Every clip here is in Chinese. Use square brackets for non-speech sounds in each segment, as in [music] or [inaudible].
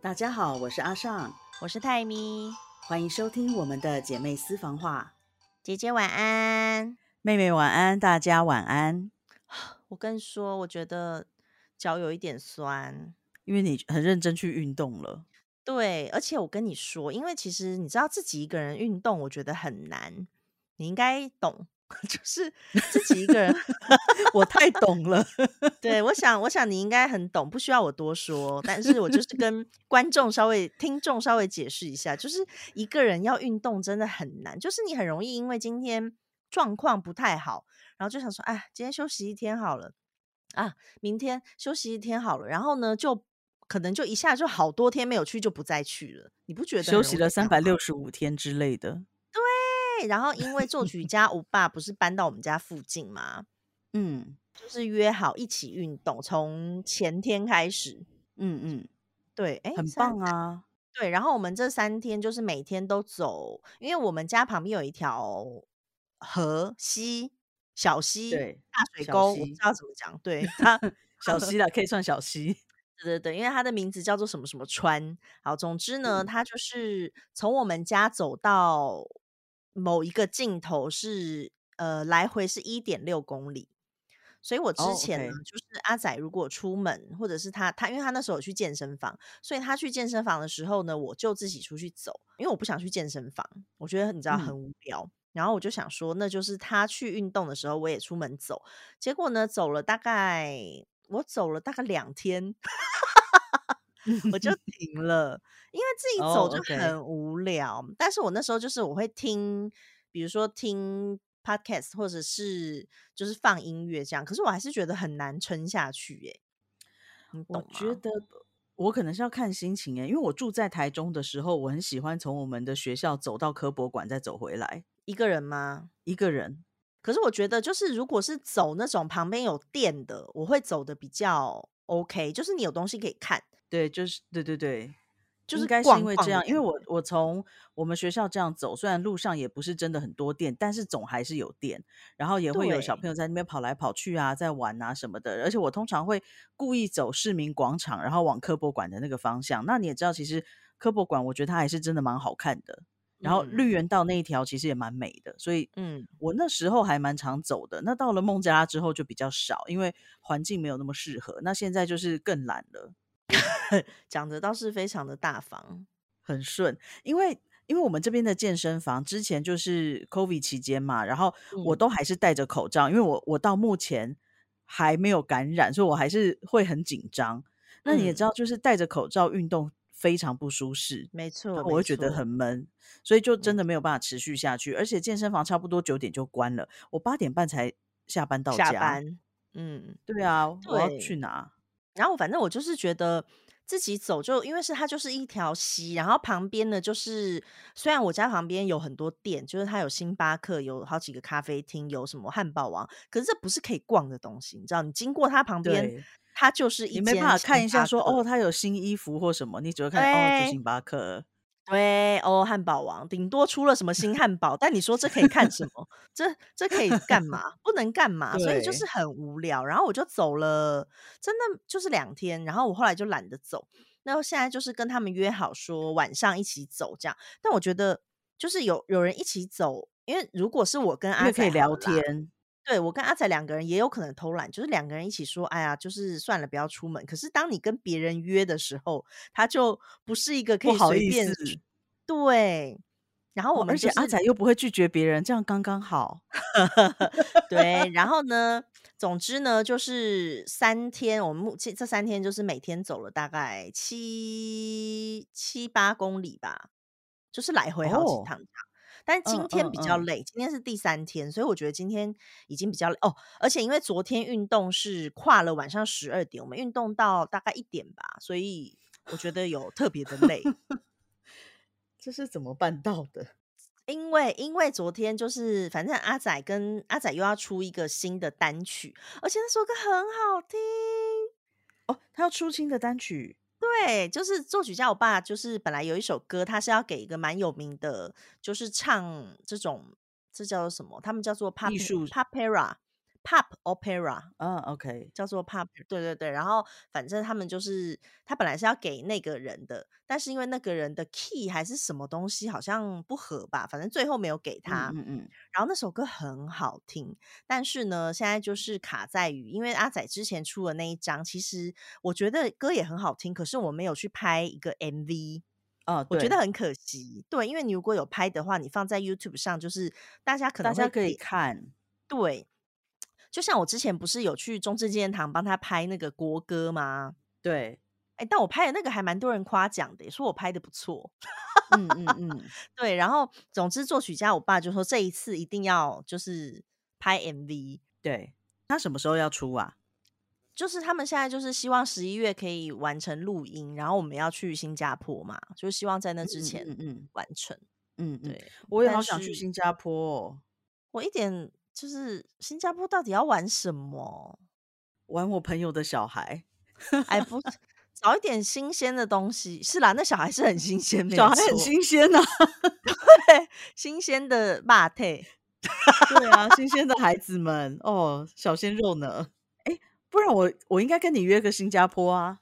大家好，我是阿尚，我是泰咪，欢迎收听我们的姐妹私房话。姐姐晚安，妹妹晚安，大家晚安。我跟你说，我觉得脚有一点酸，因为你很认真去运动了。对，而且我跟你说，因为其实你知道自己一个人运动，我觉得很难，你应该懂。[laughs] 就是自己一个人，[laughs] 我太懂了。对，我想，我想你应该很懂，不需要我多说。但是我就是跟 [laughs] 观众稍微、听众稍微解释一下，就是一个人要运动真的很难，就是你很容易因为今天状况不太好，然后就想说，哎，今天休息一天好了啊，明天休息一天好了，然后呢，就可能就一下就好多天没有去，就不再去了。你不觉得休息了三百六十五天之类的？对。然后，因为作曲家欧巴不是搬到我们家附近吗？嗯，就是约好一起运动，从前天开始。嗯嗯，对，哎，很棒啊。对，然后我们这三天就是每天都走，因为我们家旁边有一条河溪、小溪、大水沟，我不知道怎么讲。对，它 [laughs] 小溪了，可以算小溪。[laughs] 对对对，因为它的名字叫做什么什么川。好，总之呢，它就是从我们家走到。某一个镜头是呃来回是一点六公里，所以我之前呢就是阿仔如果出门或者是他他因为他那时候有去健身房，所以他去健身房的时候呢，我就自己出去走，因为我不想去健身房，我觉得你知道很无聊，然后我就想说那就是他去运动的时候我也出门走，结果呢走了大概我走了大概两天。我就 [laughs] 停了，因为自己走就很无聊。但是我那时候就是我会听，比如说听 podcast，或者是就是放音乐这样。可是我还是觉得很难撑下去耶。我觉得我可能是要看心情耶，因为我住在台中的时候，我很喜欢从我们的学校走到科博馆再走回来。一个人吗？一个人。可是我觉得就是如果是走那种旁边有店的，我会走的比较 OK，就是你有东西可以看。对，就是对对对，就是该是因为这样，因为我我从我们学校这样走，虽然路上也不是真的很多店，但是总还是有店，然后也会有小朋友在那边跑来跑去啊，在玩啊什么的。而且我通常会故意走市民广场，然后往科博馆的那个方向。那你也知道，其实科博馆我觉得它还是真的蛮好看的。然后绿园道那一条其实也蛮美的，所以嗯，我那时候还蛮常走的。那到了孟加拉之后就比较少，因为环境没有那么适合。那现在就是更懒了。[laughs] 讲的倒是非常的大方，很顺，因为因为我们这边的健身房之前就是 COVID 期间嘛，然后我都还是戴着口罩，因为我我到目前还没有感染，所以我还是会很紧张。那你也知道，就是戴着口罩运动非常不舒适，没错，我会觉得很闷，所以就真的没有办法持续下去。而且健身房差不多九点就关了，我八点半才下班到家。嗯，对啊，我要去哪？然后反正我就是觉得自己走，就因为是它就是一条溪，然后旁边呢就是虽然我家旁边有很多店，就是它有星巴克，有好几个咖啡厅，有什么汉堡王，可是这不是可以逛的东西，你知道？你经过它旁边，它就是一你没办法看一下说哦，它有新衣服或什么，你只会看哦，就星巴克。对哦，汉堡王顶多出了什么新汉堡，但你说这可以看什么？这这可以干嘛？不能干嘛？所以就是很无聊。然后我就走了，真的就是两天。然后我后来就懒得走。那现在就是跟他们约好说晚上一起走这样。但我觉得就是有有人一起走，因为如果是我跟阿可以聊天。对我跟阿仔两个人也有可能偷懒，就是两个人一起说，哎呀，就是算了，不要出门。可是当你跟别人约的时候，他就不是一个可以随便。对，然后我们而且阿仔又不会拒绝别人，这样刚刚好。[laughs] 对，然后呢，总之呢，就是三天，我们目前这三天就是每天走了大概七七八公里吧，就是来回好几趟。但今天比较累，今天是第三天，所以我觉得今天已经比较累哦。而且因为昨天运动是跨了晚上十二点，我们运动到大概一点吧，所以我觉得有特别的累。[laughs] 这是怎么办到的？因为因为昨天就是反正阿仔跟阿仔又要出一个新的单曲，而且那首歌很好听哦，他要出新的单曲。对，就是作曲家，我爸就是本来有一首歌，他是要给一个蛮有名的，就是唱这种，这叫做什么？他们叫做艺术 papera Pop Opera，嗯，OK，叫做 Pop，对对对。然后反正他们就是他本来是要给那个人的，但是因为那个人的 key 还是什么东西好像不合吧，反正最后没有给他。嗯嗯。然后那首歌很好听，但是呢，现在就是卡在于，因为阿仔之前出的那一张，其实我觉得歌也很好听，可是我没有去拍一个 MV。哦，我觉得很可惜。对，因为你如果有拍的话，你放在 YouTube 上，就是大家可能大家可以看。对，就像我之前不是有去中正纪念堂帮他拍那个国歌吗？对，哎，但我拍的那个还蛮多人夸奖的，说我拍的不错。嗯嗯嗯，对。然后，总之作曲家我爸就说这一次一定要就是拍 MV。对，他什么时候要出啊？就是他们现在就是希望十一月可以完成录音，然后我们要去新加坡嘛，就希望在那之前嗯完成。嗯，对，我也好想去新加坡。我一点就是新加坡到底要玩什么？玩我朋友的小孩？哎，不，[laughs] 找一点新鲜的东西。是啦，那小孩是很新鲜，小孩很新鲜呐。[laughs] 对，新鲜的霸退。对啊，新鲜的孩子们哦，小鲜肉呢。哎不然我我应该跟你约个新加坡啊？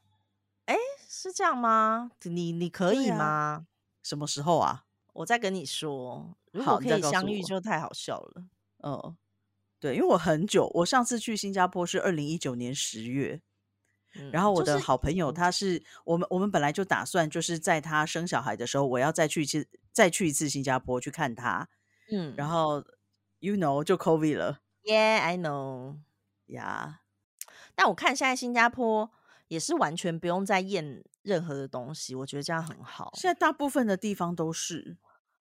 哎，是这样吗？你你可以吗？什么时候啊？我再跟你说。如果可以相遇，就太好笑了。嗯，对，因为我很久，我上次去新加坡是二零一九年十月，然后我的好朋友他是我们我们本来就打算就是在他生小孩的时候，我要再去一次再去一次新加坡去看他。嗯，然后 you know 就 COVID 了。Yeah, I know. 呀。[sniffs] 但我看现在新加坡也是完全不用再验任何的东西，我觉得这样很好。现在大部分的地方都是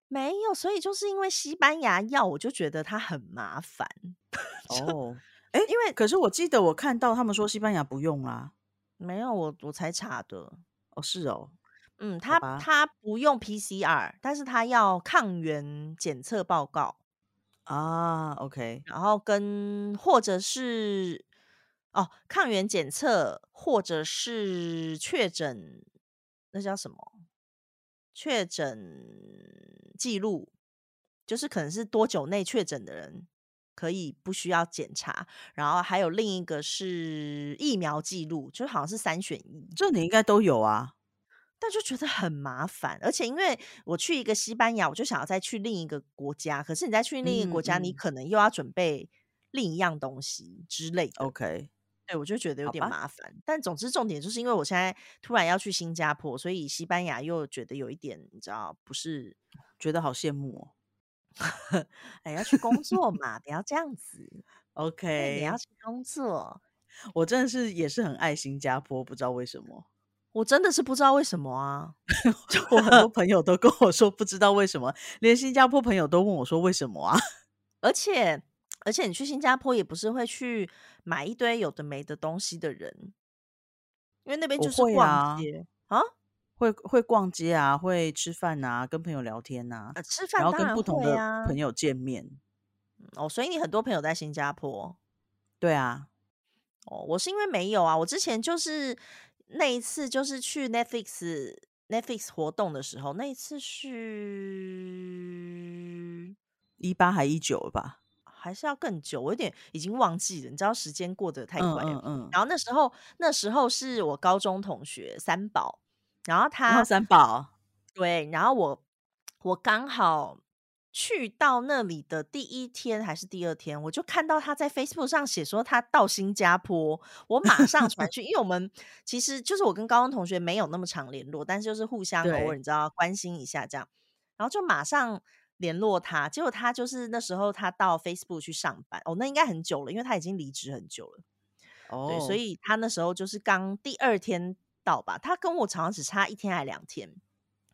没有，所以就是因为西班牙药，我就觉得它很麻烦。[laughs] 哦，哎，因为可是我记得我看到他们说西班牙不用啊，没有，我我才查的。哦，是哦，嗯，他他不用 PCR，但是他要抗原检测报告啊。OK，然后跟或者是。哦，抗原检测或者是确诊，那叫什么？确诊记录，就是可能是多久内确诊的人可以不需要检查。然后还有另一个是疫苗记录，就好像是三选一。这你应该都有啊，但就觉得很麻烦。而且因为我去一个西班牙，我就想要再去另一个国家。可是你再去另一个国家，你可能又要准备另一样东西之类的。OK。对，我就觉得有点麻烦。但总之，重点就是因为我现在突然要去新加坡，所以西班牙又觉得有一点，你知道，不是觉得好羡慕哦。[laughs] 哎，要去工作嘛，不要这样子。[laughs] OK，你要去工作。我真的是也是很爱新加坡，不知道为什么。我真的是不知道为什么啊！[laughs] 就我很多朋友都跟我说不知道为什么，连新加坡朋友都问我说为什么啊！而且。而且你去新加坡也不是会去买一堆有的没的东西的人，因为那边就是逛街啊，会会逛街啊，会吃饭啊，跟朋友聊天呐，吃饭然后跟不同的朋友见面。哦，所以你很多朋友在新加坡？对啊。哦，我是因为没有啊，我之前就是那一次就是去 Netflix Netflix 活动的时候，那一次是一八还一九吧。还是要更久，我有点已经忘记了。你知道时间过得太快了。嗯嗯。然后那时候，那时候是我高中同学三宝，然后他三宝对，然后我我刚好去到那里的第一天还是第二天，我就看到他在 Facebook 上写说他到新加坡，我马上传去，因为我们其实就是我跟高中同学没有那么常联络，但是就是互相偶尔你知道关心一下这样，然后就马上。联络他，结果他就是那时候他到 Facebook 去上班哦，那应该很久了，因为他已经离职很久了。哦，对，所以他那时候就是刚第二天到吧，他跟我常常只差一天还两天，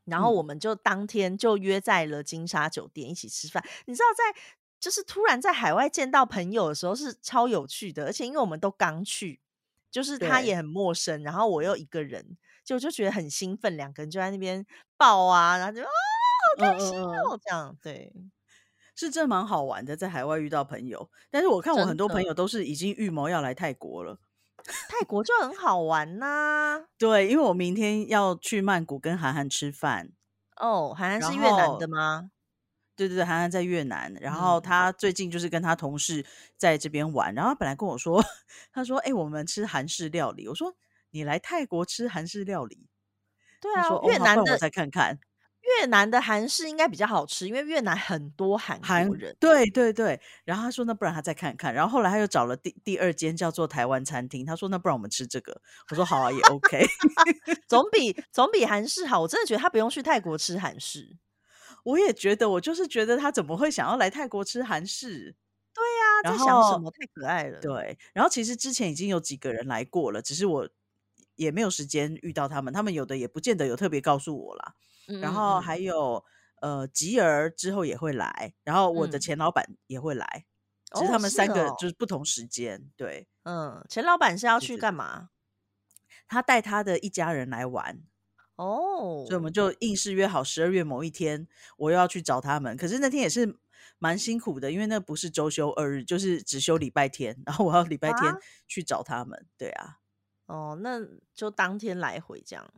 然后我们就当天就约在了金沙酒店一起吃饭。你知道，在就是突然在海外见到朋友的时候是超有趣的，而且因为我们都刚去，就是他也很陌生，然后我又一个人，就就觉得很兴奋，两个人就在那边抱啊，然后就啊。好开心哦！这样对，是真蛮好玩的，在海外遇到朋友。但是我看我很多朋友都是已经预谋要来泰国了，泰国就很好玩呐。对，因为我明天要去曼谷跟韩寒吃饭。哦，韩寒是越南的吗？对对对，韩寒在越南，然后嗯他最近就是跟他同事在这边玩，然后他本来跟我说，[laughs] 他说：“哎、我们吃韩式料理。”我说：“你来泰国吃韩式料理？”对啊他说：“，哦，越南我再看看。”越南的韩式应该比较好吃，因为越南很多韩韩国人。对对对，然后他说那不然他再看看，然后后来他又找了第第二间叫做台湾餐厅，他说那不然我们吃这个，我说好啊也 OK，[laughs] 总比总比韩式好。我真的觉得他不用去泰国吃韩式。我也觉得，我就是觉得他怎么会想要来泰国吃韩式？他然在想什后么？太可爱了。对，然后其实之前已经有几个人来过了，只是我也没有时间遇到他们，他们有的也不见得有特别告诉我啦。嗯，然后嗯还有呃吉儿之后也会来，然后我的嗯前老板也会来，只是哦他们三个就是不同时间，对。嗯，前老板是要去干嘛？他带他的一家人来玩，哦，所以我们就硬是约好十二月某一天，我又要去找他们。可是那天也是蛮辛苦的，因为那不是周休二日，就是只休礼拜天，然后我要礼拜天啊去找他们。对啊，哦，那就当天来回这样。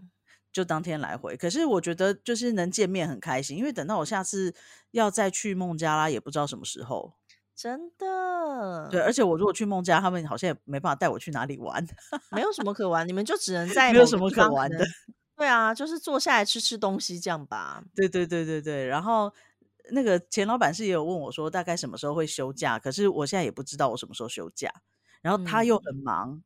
就当天来回。可是我觉得就是能见面很开心，因为等到我下次要再去孟加拉，也不知道什么时候。真的，对，而且我如果去孟加，他们好像也没办法带我去哪里玩。[laughs] 没有什么可玩，你们就只能在没有什么可玩的。对啊，就是坐下来吃吃东西这样吧。对对对对对，然后那个钱老板是也有问我说大概什么时候会休假，可是我现在也不知道我什么时候休假，然后他又嗯很忙，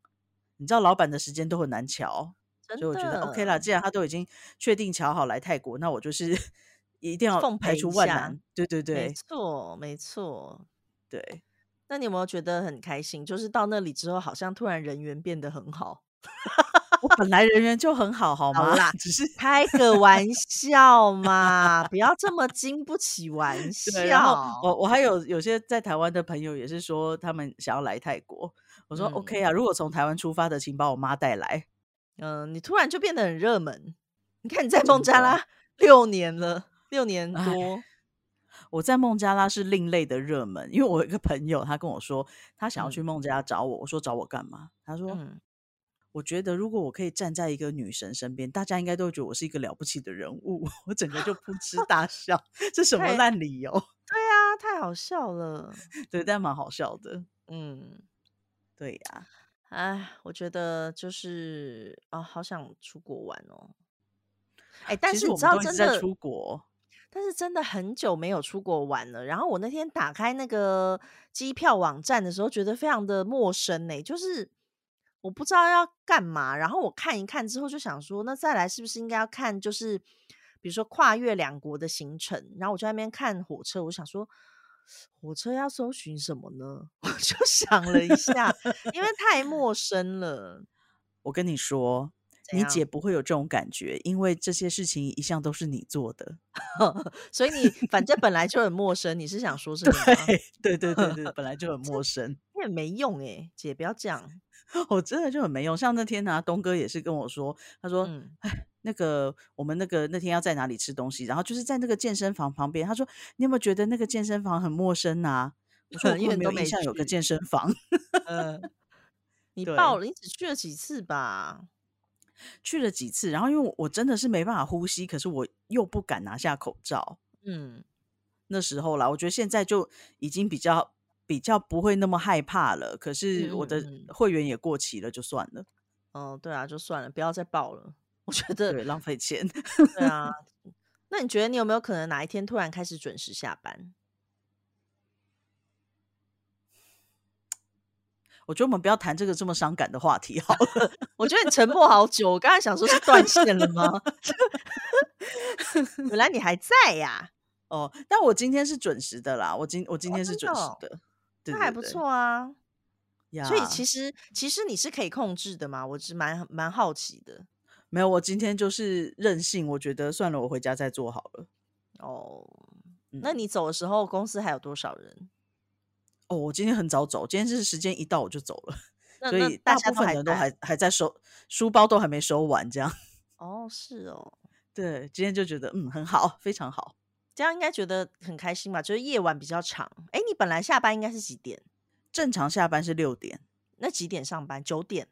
你知道老板的时间都很难瞧，真所以我觉得 OK 啦，既然他都已经确定瞧好来泰国，那我就是 [laughs] 一定要排除万难，对对对没错，没错。对，那你有没有觉得很开心？就是到那里之后，好像突然人缘变得很好。[laughs] 我本来人缘就很好，好吗？好啦只是开个玩笑嘛，不要这么 [laughs] 经不起玩对，然后笑。我我还有有些在台湾的朋友也是说他们想要来泰国，我说嗯 OK 啊，如果从台湾出发的，请把我妈带来。嗯、你突然就变得很热门。你看你在孟加拉 [laughs] 六年了，六年多，[laughs] 我在孟加拉是另类的热门，因为我有一个朋友，他跟我说他想要嗯去孟加拉找我，我说找我干嘛？他说、嗯，我觉得如果我可以站在一个女神身边，大家应该都会觉得我是一个了不起的人物，[laughs] 我整个就扑哧大笑，这什么太烂理由？对啊，太好笑了。对，但蛮好笑的。嗯，对呀、哎，我觉得就是啊、好想出国玩哦。哎，但是你知道真的，出国，但是真的很久没有出国玩了。然后我那天打开那个机票网站的时候，觉得非常的陌生呢、就是我不知道要干嘛。然后我看一看之后，就想说，那再来是不是应该要看，就是比如说跨越两国的行程？然后我就在那边看火车，我想说。火车要搜寻什么呢？[laughs] 我就想了一下，因为太陌生了。我跟你说，你姐不会有这种感觉，因为这些事情一向都是你做的。[laughs] 所以你反正本来就很陌生，你是想说 [laughs] 什么？对对对本来就很陌生。你也没用哎、姐不要这样。我真的就很没用。像那天呢、东哥也是跟我说，他说：“嗯，哎，那个我们那个那天要在哪里吃东西？然后就是在那个健身房旁边。他说，你有没有觉得那个健身房很陌生啊？我说 [laughs] 因为没印象有个健身房。呃，[laughs] 你报了，你只去了几次吧？去了几次，然后因为我我真的是没办法呼吸，可是我又不敢拿下口罩。嗯，那时候啦，我觉得现在就已经比较比较不会那么害怕了。可是我的嗯嗯会员也过期了，就算了，哦，对啊，就算了，不要再报了。我觉得对，浪费钱。对啊。[laughs] 那你觉得你有没有可能哪一天突然开始准时下班？[sniffs] 我觉得我们不要谈这个这么伤感的话题好了。[laughs] 我觉得你沉默好久，我刚才想说是断线了吗？[laughs] 原来你还在呀、哦，但我今天是准时的啦，我今我今哦天是准时的哦的，对那还不错啊。呀。所以其实其实你是可以控制的嘛，我是蛮蛮好奇的。没有，我今天就是任性，我觉得算了，我回家再做好了。哦，那嗯你走的时候公司还有多少人？哦，我今天很早走，今天是时间一到我就走了，所以大部分人都在还还在收书包都还没收完，这样。哦，是哦，对，今天就觉得嗯很好，非常好。这样应该觉得很开心吧？就是夜晚比较长。哎，你本来下班应该是几点？正常下班是六点那几点上班？九点、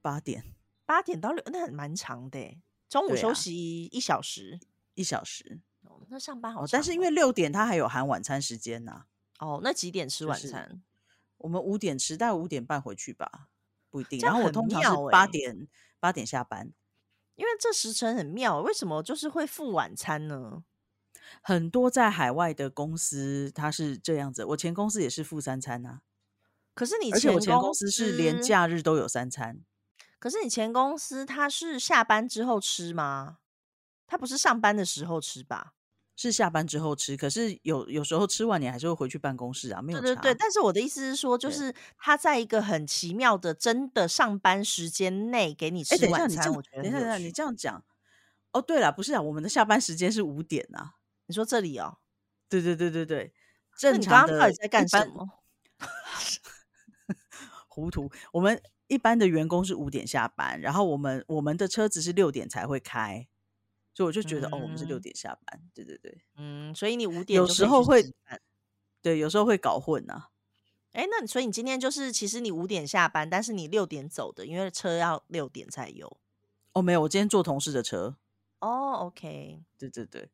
八点八点到六，那很蛮长的诶。中午休息一小时，一小时。哦那上班好、哦，但是因为六点他还有含晚餐时间呐、哦，那几点吃就是晚餐？我们五点吃，大概五点半回去吧，不一定。然后我通常是八点八点下班。因为这时辰很妙，为什么就是会付晚餐呢？很多在海外的公司它是这样子，我前公司也是付三餐呐、可是你而且我前公公司是连假日都有三餐。可是你前公司他是下班之后吃吗？他不是上班的时候吃吧？是下班之后吃，可是有有时候吃完你还是会回去办公室啊，没有差。对对对，但是我的意思是说，就是他在一个很奇妙的真的上班时间内给你哎，吃等一下，晚餐，等一下，等一下，你这样讲，哦，对了，不是啊，我们的下班时间是五点啊。你说这里哦，对对对对对，那正常的你刚刚到底在干什么？[laughs] 糊涂。我们一般的员工是五点下班，然后我们我们的车子是六点才会开，所以我就觉得、哦，我们是六嗯点下班。对对对嗯，所以你五点有时候会对，有时候会搞混啊。哎，那所以你今天就是其实你五点下班，但是你六点走的，因为车要六点才有。哦，没有，我今天坐同事的车。哦，OK，对对对，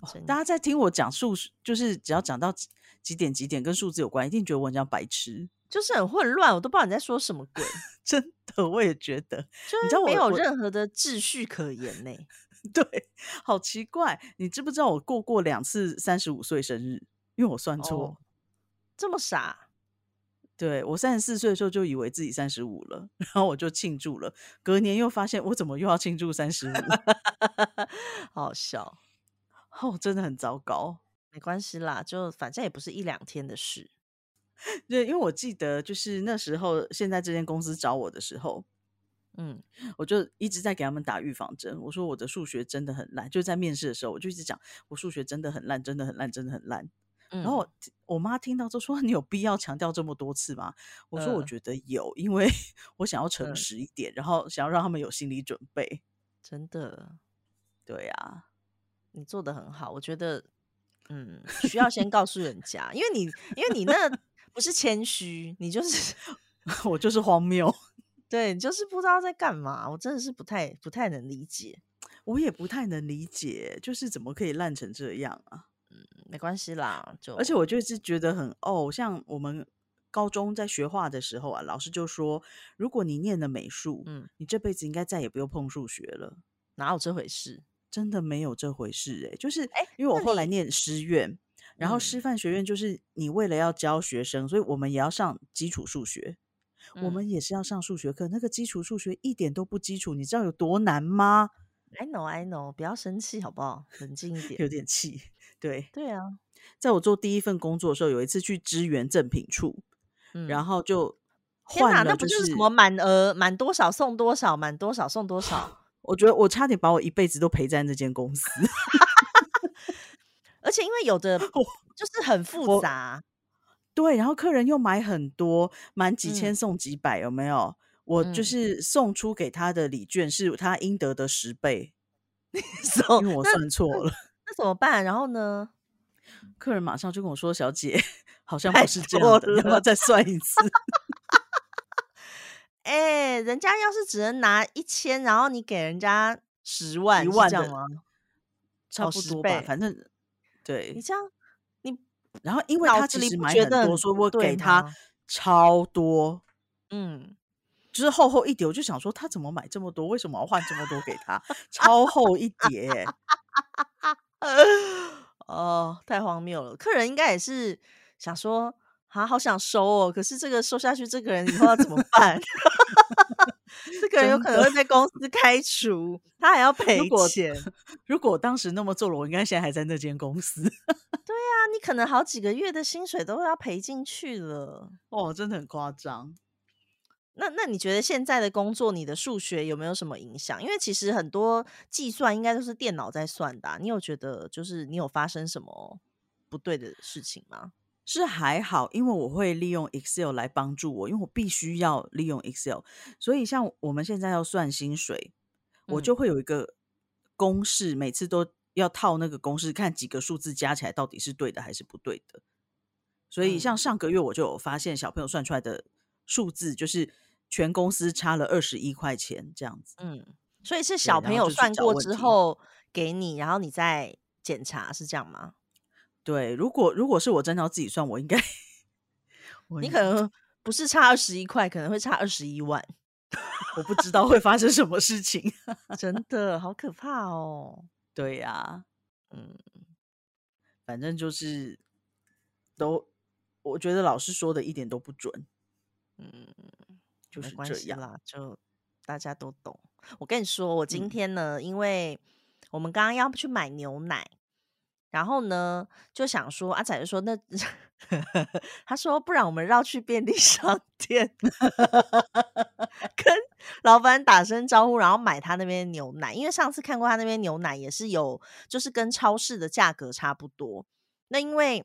哦大家在听我讲数，就是只要讲到几几点几点跟数字有关，一定觉得我很像白痴。就是很混乱，我都不知道你在说什么鬼，[laughs] 真的，我也觉得，就是知道我我没有任何的秩序可言呢。[laughs] 对，好奇怪。你知不知道我过过两次三十五岁生日？因为我算错。哦这么傻，对我三十四岁的时候就以为自己三十五了，[laughs] 然后我就庆祝了。隔年又发现我怎么又要庆祝三十五？好好笑。哦，真的很糟糕。没关系啦，就反正也不是一两天的事。对，因为我记得就是那时候，现在这间公司找我的时候，嗯，我就一直在给他们打预防针。我说我的数学真的很烂，就在面试的时候，我就一直讲我数学真的很烂，真的很烂，真的很烂。然然后我我妈听到就说：“ [laughs] 你有必要强调这么多次吗？”我说：“我嗯觉得有，因为我想要诚嗯实一点，然后想要让他们有心理准备。真的对啊，你做的很好，我觉得，嗯，需要先告诉人家，因为你因为你那不是谦虚，你就是 [laughs] 我就是荒谬，[laughs] 对你就是不知道在干嘛，我真的是不太不太能理解。我也不太能理解，就是怎么可以烂成这样啊？嗯没关系啦，就而且我就是觉得很哦，像我们高中在学画的时候啊，老师就说，如果你念了美术，嗯，你这辈子应该再也不用碰数学了。哪有这回事？真的没有这回事诶、就是哎因为我后来念师院，然后嗯师范学院就是你为了要教学生，所以我们也要上基础数学，我嗯们也是要上数学课。那个基础数学一点都不基础，你知道有多难吗？I know, I know，不要生气好不好？冷静一点。有点气。对，对啊，在我做第一份工作的时候，有一次去支援赠品处，嗯，然后就天哪，换了，那不就是什么满额满多少送多少，满多少送多少？[laughs] 我觉得我差点把我一辈子都陪在那间公司。而且因为有的 [laughs] 就是很复我杂，对，然后客人又买很多，满几千嗯送几百，有没有？我就嗯是送出给他的礼券是他应得的十倍，[laughs] 送因为我算错了。[laughs] 那怎么办？然后呢？客人马上就跟我说：“小姐，好像太不是这多样的，要不要再算一次哎、人家要是只能拿一千，然后你给人家十万，是万样吗？？”差哦10不多吧，倍反正你。这样，你然后因为他其实买很多，所以我给他超多，嗯，就是厚厚一叠。我就想说，他怎么买这么多？为什么要换这么多给他？超厚一叠欸、[laughs] 哦，太荒谬了。客人应该也是想说，啊，好想收哦，可是这个收下去，这个人以后要怎么办？[laughs] 这个人有可能会被公司开除，他还要赔钱。[laughs] 如果我当时那么做了，我应该现在还在那间公司。[laughs] 对啊你可能好几个月的薪水都要赔进去了。哦，真的很夸张。那那你觉得现在的工作，你的数学有没有什么影响？因为其实很多计算应该都是电脑在算的啊、你有觉得就是你有发生什么不对的事情吗？是还好，因为我会利用 Excel 来帮助我，因为我必须要利用 Excel，所以像我们现在要算薪水，我嗯就会有一个公式，每次都要套那个公式，看几个数字加起来到底是对的还是不对的。所以像嗯上个月我就有发现，小朋友算出来的数字就是全公司差了二十一块钱这样子。嗯，所以是小朋友算过之后给你，然后你再检查，是这样吗？对，如果如果是我真的要自己算，我应该，[laughs] 你可能不是差二十一块，可能会差二十一万，我不知道会发生什么事情，[laughs] 真的好可怕哦。对呀，嗯，反正就是都，我觉得老师说的一点都不准，嗯，就是这样啦，就大家都懂。我跟你说，我今天呢，因为我们刚刚要去买牛奶，然后呢就想说，阿仔就说，那 [laughs] 他说，不然我们绕去便利商店，跟老板打声招呼，然后买他那边牛奶，因为上次看过他那边牛奶也是有，就是跟超市的价格差不多。那因为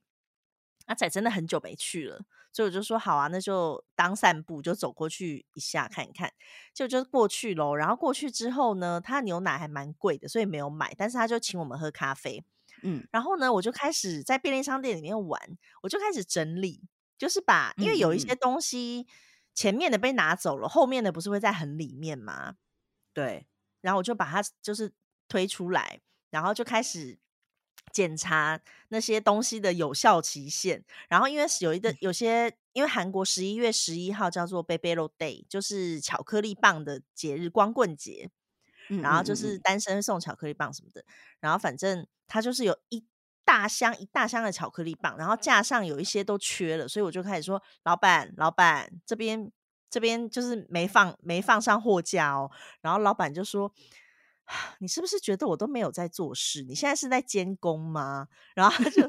阿仔真的很久没去了。所以我就说好啊，那就当散步，就走过去一下看一看，就就过去喽。然后过去之后呢，他牛奶还蛮贵的，所以没有买。但是他就请我们喝咖啡，嗯。然后呢，我就开始在便利商店里面玩，我就开始整理，就是把因为有一些东西前面的被拿走了，后面的不是会在很里面吗？对。然后我就把它就是推出来，然后就开始。检查那些东西的有效期限，然后因为有一个有些，因为韩国十一月十一号叫做 Baby Day，就是巧克力棒的节日，光棍节，然后就是单身送巧克力棒什么的，然后反正它就是有一大箱一大箱的巧克力棒，然后架上有一些都缺了，所以我就开始说，老板，老板这边这边就是没放没放上货架哦，然后老板就说。你是不是觉得我都没有在做事？你现在是在监工吗？然后他就，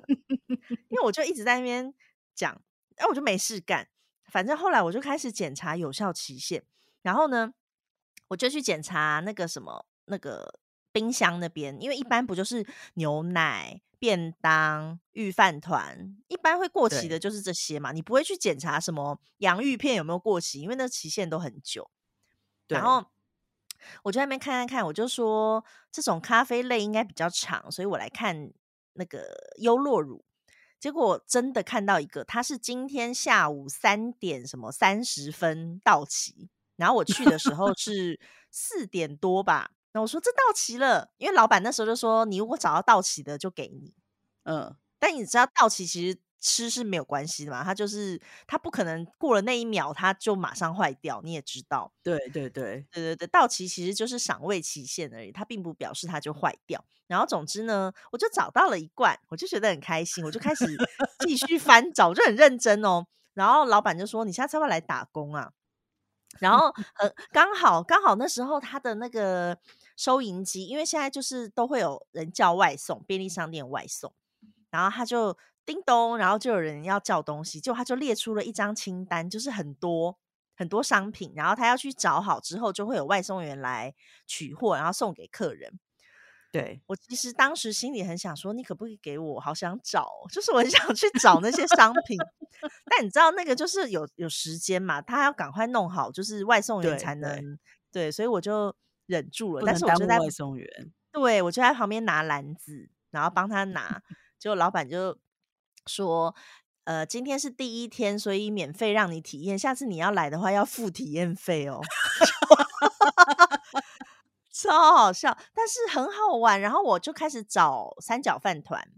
因为我就一直在那边讲，哎，我就没事干。反正后来我就开始检查有效期限，然后呢，我就去检查那个什么那个冰箱那边，因为一般不就是牛奶、便当、御饭团，一般会过期的就是这些嘛。你不会去检查什么洋芋片有没有过期，因为那期限都很久。然后。我就在那边看看看，我就说这种咖啡类应该比较长，所以我来看那个优酪乳。结果真的看到一个，它是今天下午三点什么三十分到期，然后我去的时候是四点多吧。那我说这到期了，因为老板那时候就说你如果找到到期的就给你。嗯，但你知道到期其实。吃是没有关系的嘛，它就是它不可能过了那一秒它就马上坏掉，你也知道。对对对对对对，到期其实就是赏味期限而已，它并不表示它就坏掉。然后总之呢，我就找到了一罐，我就觉得很开心，我就开始继续翻找，就很认真哦。然后老板就说：“你下次要不要来打工啊？”然后呃，刚好刚好那时候他的那个收银机，因为现在就是都会有人叫外送，便利商店外送，然后他就。叮咚，然后就有人要叫东西，就他就列出了一张清单，就是很多很多商品，然后他要去找好之后，就会有外送员来取货，然后送给客人。对我其实当时心里很想说，你可不可以给我？好想找，就是我很想去找那些商品，但你知道那个就是有有时间嘛，他要赶快弄好，就是外送员才能对，所以我就忍住了。但是我就在外送员，对我就在旁边拿篮子，然后帮他拿，结果老板就。说，呃，今天是第一天，所以免费让你体验。下次你要来的话，要付体验费哦。[laughs] 超好笑，但是很好玩。然后我就开始找三角饭团，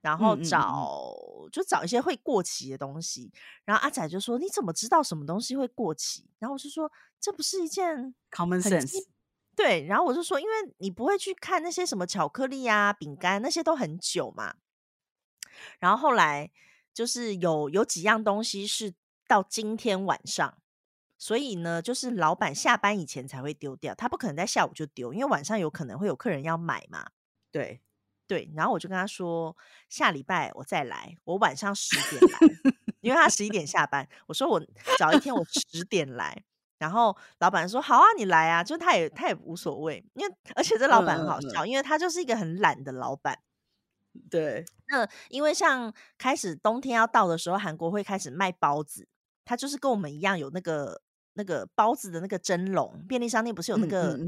然后找就找一些会过期的东西。然后阿仔就说：“你怎么知道什么东西会过期？”然后我就说：“这不是一件 common sense。”对，然后我就说：“因为你不会去看那些什么巧克力啊、饼干那些都很久嘛。”然后后来就是有有几样东西是到今天晚上，所以呢，就是老板下班以前才会丢掉，他不可能在下午就丢，因为晚上有可能会有客人要买嘛。对对，然后我就跟他说，下礼拜我再来，我晚上十点来，因为他十一点下班，我说我早一天我十点来，然后老板说好啊，你来啊，就他也他也无所谓，因为而且这老板很好笑，因为他就是一个很懒的老板。对，那因为像开始冬天要到的时候，韩国会开始卖包子，他就是跟我们一样有那个那个包子的那个蒸笼，便利商店不是有那个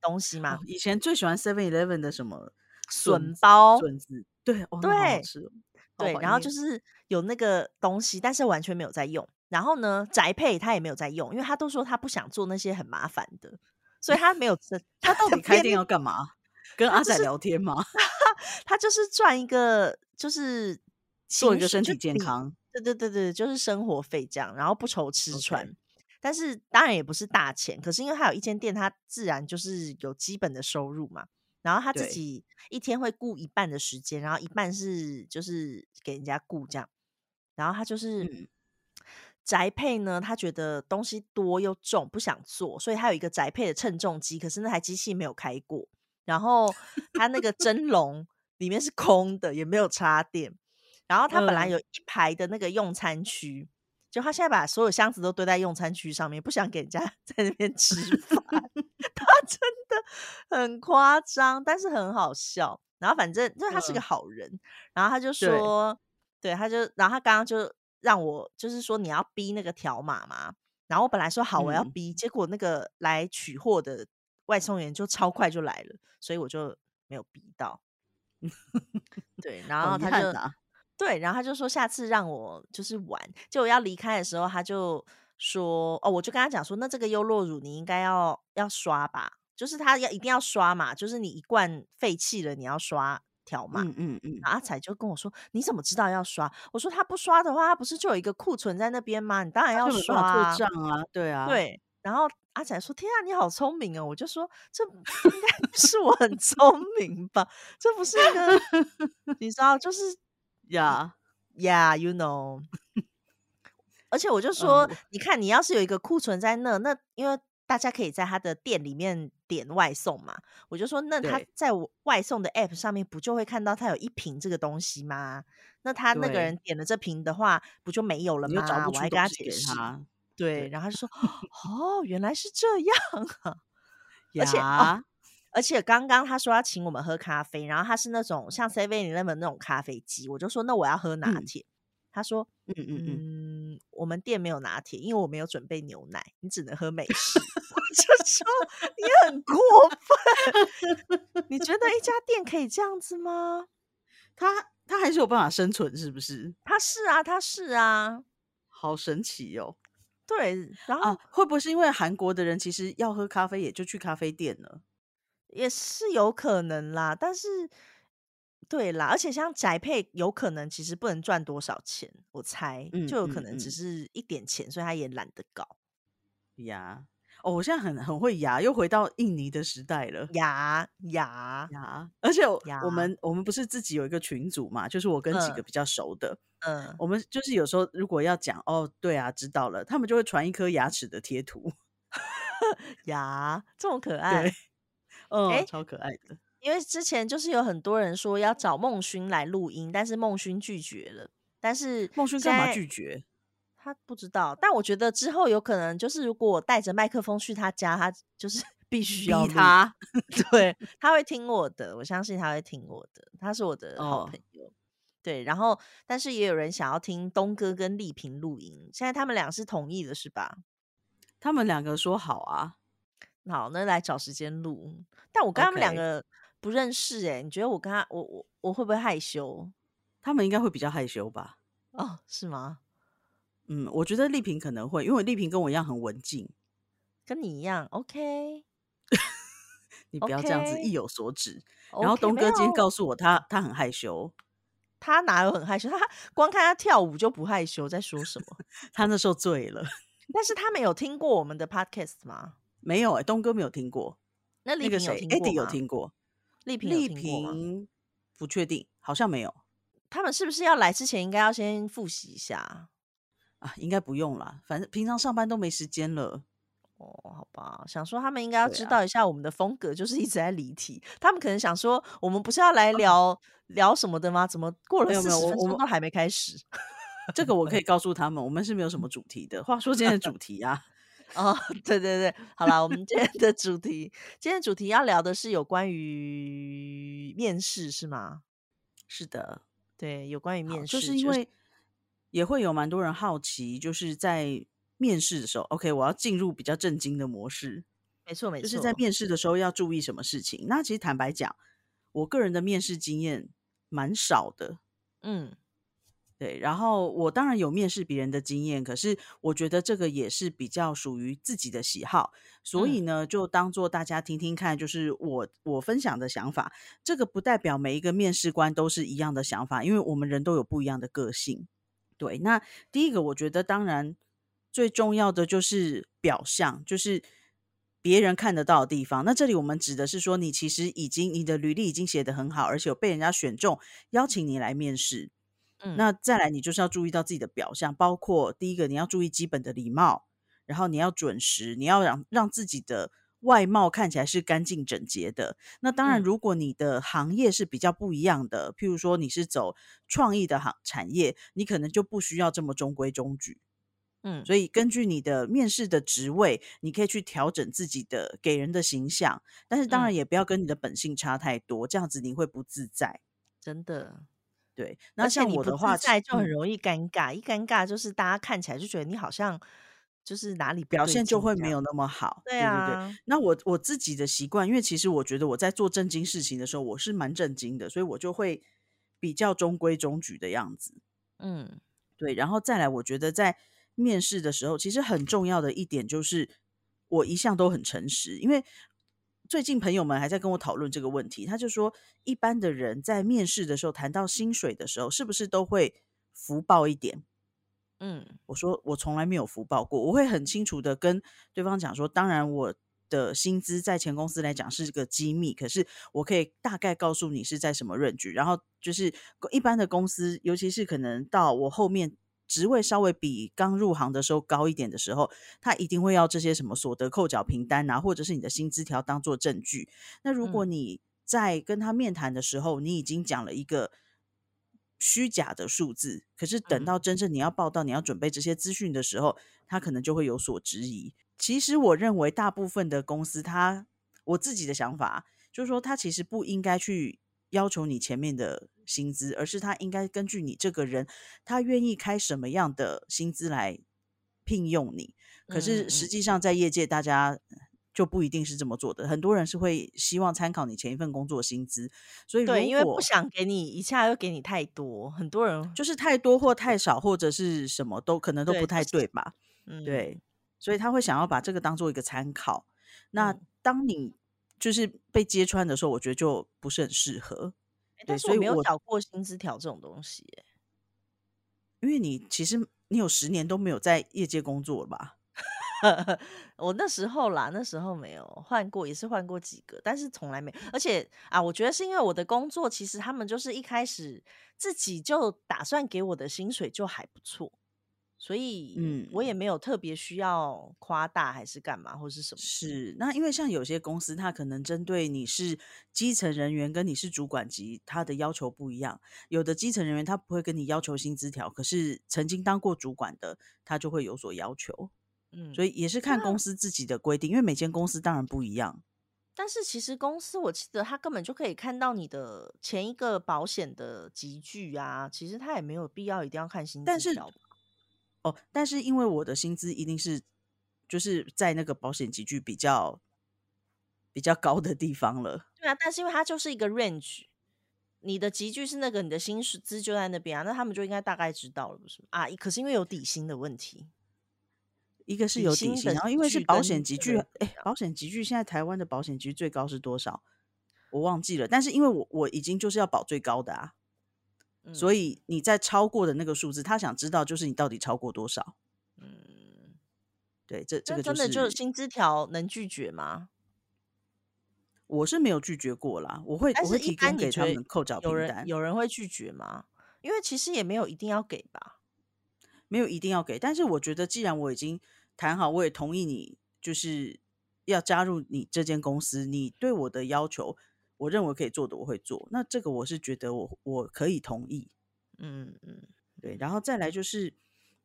东西吗？以前最喜欢 Seven Eleven 的什么笋包笋子，对对吃，对，然后就是有那个东西，但是完全没有在用。然后呢，宅配他也没有在用，因为他都说他不想做那些很麻烦的，所以他没有在。[laughs] 他到底开店要干嘛？跟阿仔聊天吗？[laughs] 他就是赚一个，就是做一个身体体健康。对对对对，就是生活费这样，然后不愁吃穿。但是当然也不是大钱，可是因为他有一间店，他自然就是有基本的收入嘛。然后他自己一天会雇一半的时间，然后一半是就是给人家雇这样。然后他就是宅配呢，他觉得东西多又重，不想做，所以他有一个宅配的称重机，可是那台机器没有开过。然后他那个蒸笼里面是空的，也没有插电。然后他本来有一排的那个用餐区。就他现在把所有箱子都堆在用餐区上面，不想给人家 [laughs] 在那边吃饭。[laughs] 他真的很夸张，但是很好笑。然后反正就是他是个好人。然后他就说，对，他就，然后他刚刚就让我就是说你要逼那个条码嘛。然后我本来说好我要逼，结果那个来取货的外送员就超快就来了，所以我就没有逼到。[laughs] 对，然后他就。对，然后他就说下次让我就是玩，就我要离开的时候，他就说哦，我就跟他讲说，那这个优酪乳你应该要要刷吧，就是他要一定要刷嘛，就是你一罐废弃了，你要刷条嘛。嗯嗯嗯。阿彩就跟我说，你怎么知道要刷？我说他不刷的话，他不是就有一个库存在那边吗？你当然要刷。做账啊，对啊。对。然后阿彩说：“天啊，你好聪明哦！”我就说：“这应该是我很聪明吧？这不是一个，[laughs] 你知道，就是。” Yeah, yeah, you know。而且我就说，你看，你要是有一个库存在那，那因为大家可以在他的店里面点外送嘛，我就说，那他在外送的 app 上面不就会看到他有一瓶这个东西吗？那他那个人点了这瓶的话，不就没有了吗？我还跟他解释。对，然后他就说，[laughs] 哦，原来是这样啊，[laughs] 而且。而且刚刚他说要请我们喝咖啡，然后他是那种像 Seven Eleven 那种咖啡机，我就说那我要喝拿铁。他说嗯嗯嗯，我们店没有拿铁，因为我没有准备牛奶，你只能喝美 [laughs] 式。我就说你很过分，[laughs] 你觉得一家店可以这样子吗？他他还是有办法生存，是不是？他是啊，他是啊，好神奇哦。对，然后会不会是因为韩国的人其实要喝咖啡也就去咖啡店了？也是有可能啦，但是对啦，而且像宅配有可能其实不能赚多少钱，我猜就有可能只是一点钱，所以他也懒得搞。牙哦，我现在很很会牙，又回到印尼的时代了。牙牙牙，而且我们我们不是自己有一个群组嘛，就是我跟几个比较熟的，嗯，我们就是有时候如果要讲哦，对啊，知道了，他们就会传一颗牙齿的贴图，[laughs] 牙这么可 [laughs] 爱。嗯，超可爱的。因为之前就是有很多人说要找孟勋来录音，但是孟勋拒绝了。但是孟勋干嘛拒绝？他不知道。但我觉得之后有可能，就是如果我带着麦克风去他家，他就是 [laughs] 必须要他。对，他会听我的，我相信他会听我的。他是我的好朋友。对，然后但是也有人想要听东哥跟丽萍录音，现在他们俩是同意的，是吧？他们两个说好啊。好，那来找时间录。但我跟他们两个不认识哎，你觉得我跟他，我我我会不会害羞？他们应该会比较害羞吧？哦，是吗？嗯，我觉得丽萍可能会，因为丽萍跟我一样很文静，跟你一样。OK，[laughs] 你不要这样子意有所指。然后东哥今天告诉我，他他很害羞，他哪有很害羞？他光看他跳舞就不害羞，在说什么？[laughs] 他那时候醉了。但是他们有听过我们的 Podcast 吗？没有哎，东哥没有听过。那丽萍有听过 e 有听过。丽萍丽萍不确定，好像没有。他们是不是要来之前应该要先复习一下啊？应该不用啦，反正平常上班都没时间了。哦，好吧，想说他们应该要知道一下我们的风格，就是一直在离题。他们可能想说，我们不是要来聊聊什么的吗？怎么过了四十分钟都还没开始？这个我可以 [laughs] 告诉他们，我们是没有什么主题的。话说今天的主题啊。[laughs] 哦，对对对，好了，我们今天的主题，今天主题要聊的是有关于面试，是吗？是的，对，有关于面试，就是因为也会有蛮多人好奇，就是在面试的时候，OK，我要进入比较震惊的模式，没错没错，就是在面试的时候要注意什么事情。那其实坦白讲，我个人的面试经验蛮少的，嗯。对，然后我当然有面试别人的经验，可是我觉得这个也是比较属于自己的喜好，所以呢，就当做大家听听看，就是我我分享的想法。这个不代表每一个面试官都是一样的想法，因为我们人都有不一样的个性。对，那第一个我觉得当然最重要的就是表象，就是别人看得到的地方。那这里我们指的是说，你其实已经你的履历已经写得很好，而且有被人家选中，邀请你来面试。那再来，你就是要注意到自己的表象，包括第一个，你要注意基本的礼貌，然后你要准时，你要让让自己的外貌看起来是干净整洁的。那当然，如果你的行业是比较不一样的，譬如说你是走创意的行产业，你可能就不需要这么中规中矩。嗯，所以根据你的面试的职位，你可以去调整自己的给人的形象，但是当然也不要跟你的本性差太多，这样子你会不自在。真的。对，那像我的话，在就很容易尴尬，一尴尬就是大家看起来就觉得你好像就是哪里表现就会没有那么好。对啊，那我我自己的习惯，因为其实我觉得我在做正经事情的时候，我是蛮正经的，所以我就会比较中规中矩的样子。嗯，对，然后再来，我觉得在面试的时候，其实很重要的一点就是我一向都很诚实，因为。最近朋友们还在跟我讨论这个问题，他就说，一般的人在面试的时候谈到薪水的时候，是不是都会福报一点？嗯，我说我从来没有福报过，我会很清楚的跟对方讲说，当然我的薪资在前公司来讲是个机密，可是我可以大概告诉你是在什么 range，然后就是一般的公司，尤其是可能到我后面。职位稍微比刚入行的时候高一点的时候，他一定会要这些什么所得扣缴凭单啊，或者是你的薪资条当做证据。那如果你在跟他面谈的时候，你已经讲了一个虚假的数字，可是等到真正你要报道、你要准备这些资讯的时候，他可能就会有所质疑。其实我认为大部分的公司，他我自己的想法就是说，他其实不应该去。要求你前面的薪资，而是他应该根据你这个人，他愿意开什么样的薪资来聘用你。可是实际上在业界，大家就不一定是这么做的。很多人是会希望参考你前一份工作薪资，所以对，因为不想给你一下又给你太多，很多人就是太多或太少或者是什么都可能都不太对吧？嗯，对，所以他会想要把这个当做一个参考。那当你。就是被揭穿的时候，我觉得就不是很适合。但是我没有找过薪资条这种东西，因为你其实你有十年都没有在业界工作了吧？[laughs] 我那时候啦，那时候没有换过，也是换过几个，但是从来没。而且啊，我觉得是因为我的工作，其实他们就是一开始自己就打算给我的薪水就还不错。所以，嗯，我也没有特别需要夸大还是干嘛或是什么。是，那因为像有些公司，它可能针对你是基层人员跟你是主管级，他的要求不一样。有的基层人员他不会跟你要求薪资条，可是曾经当过主管的，他就会有所要求。嗯，所以也是看公司自己的规定，因为每间公司当然不一样。但是其实公司我记得他根本就可以看到你的前一个保险的集聚啊，其实他也没有必要一定要看薪资条。哦，但是因为我的薪资一定是就是在那个保险集聚比较比较高的地方了。对啊，但是因为它就是一个 range，你的集聚是那个，你的薪资就在那边啊，那他们就应该大概知道了，不是啊？可是因为有底薪的问题，一个是有底薪，然后因为是保险集聚，哎，保险集聚现在台湾的保险集聚最高是多少？我忘记了，但是因为我我已经就是要保最高的啊。所以你在超过的那个数字，他想知道就是你到底超过多少。嗯，对，这这个真的就是薪资条能拒绝吗？我是没有拒绝过啦，我会我会提供给他们扣缴有人有人会拒绝吗？因为其实也没有一定要给吧，没有一定要给。但是我觉得，既然我已经谈好，我也同意你就是要加入你这间公司，你对我的要求。我认为可以做的我会做，那这个我是觉得我我可以同意，嗯嗯，对，然后再来就是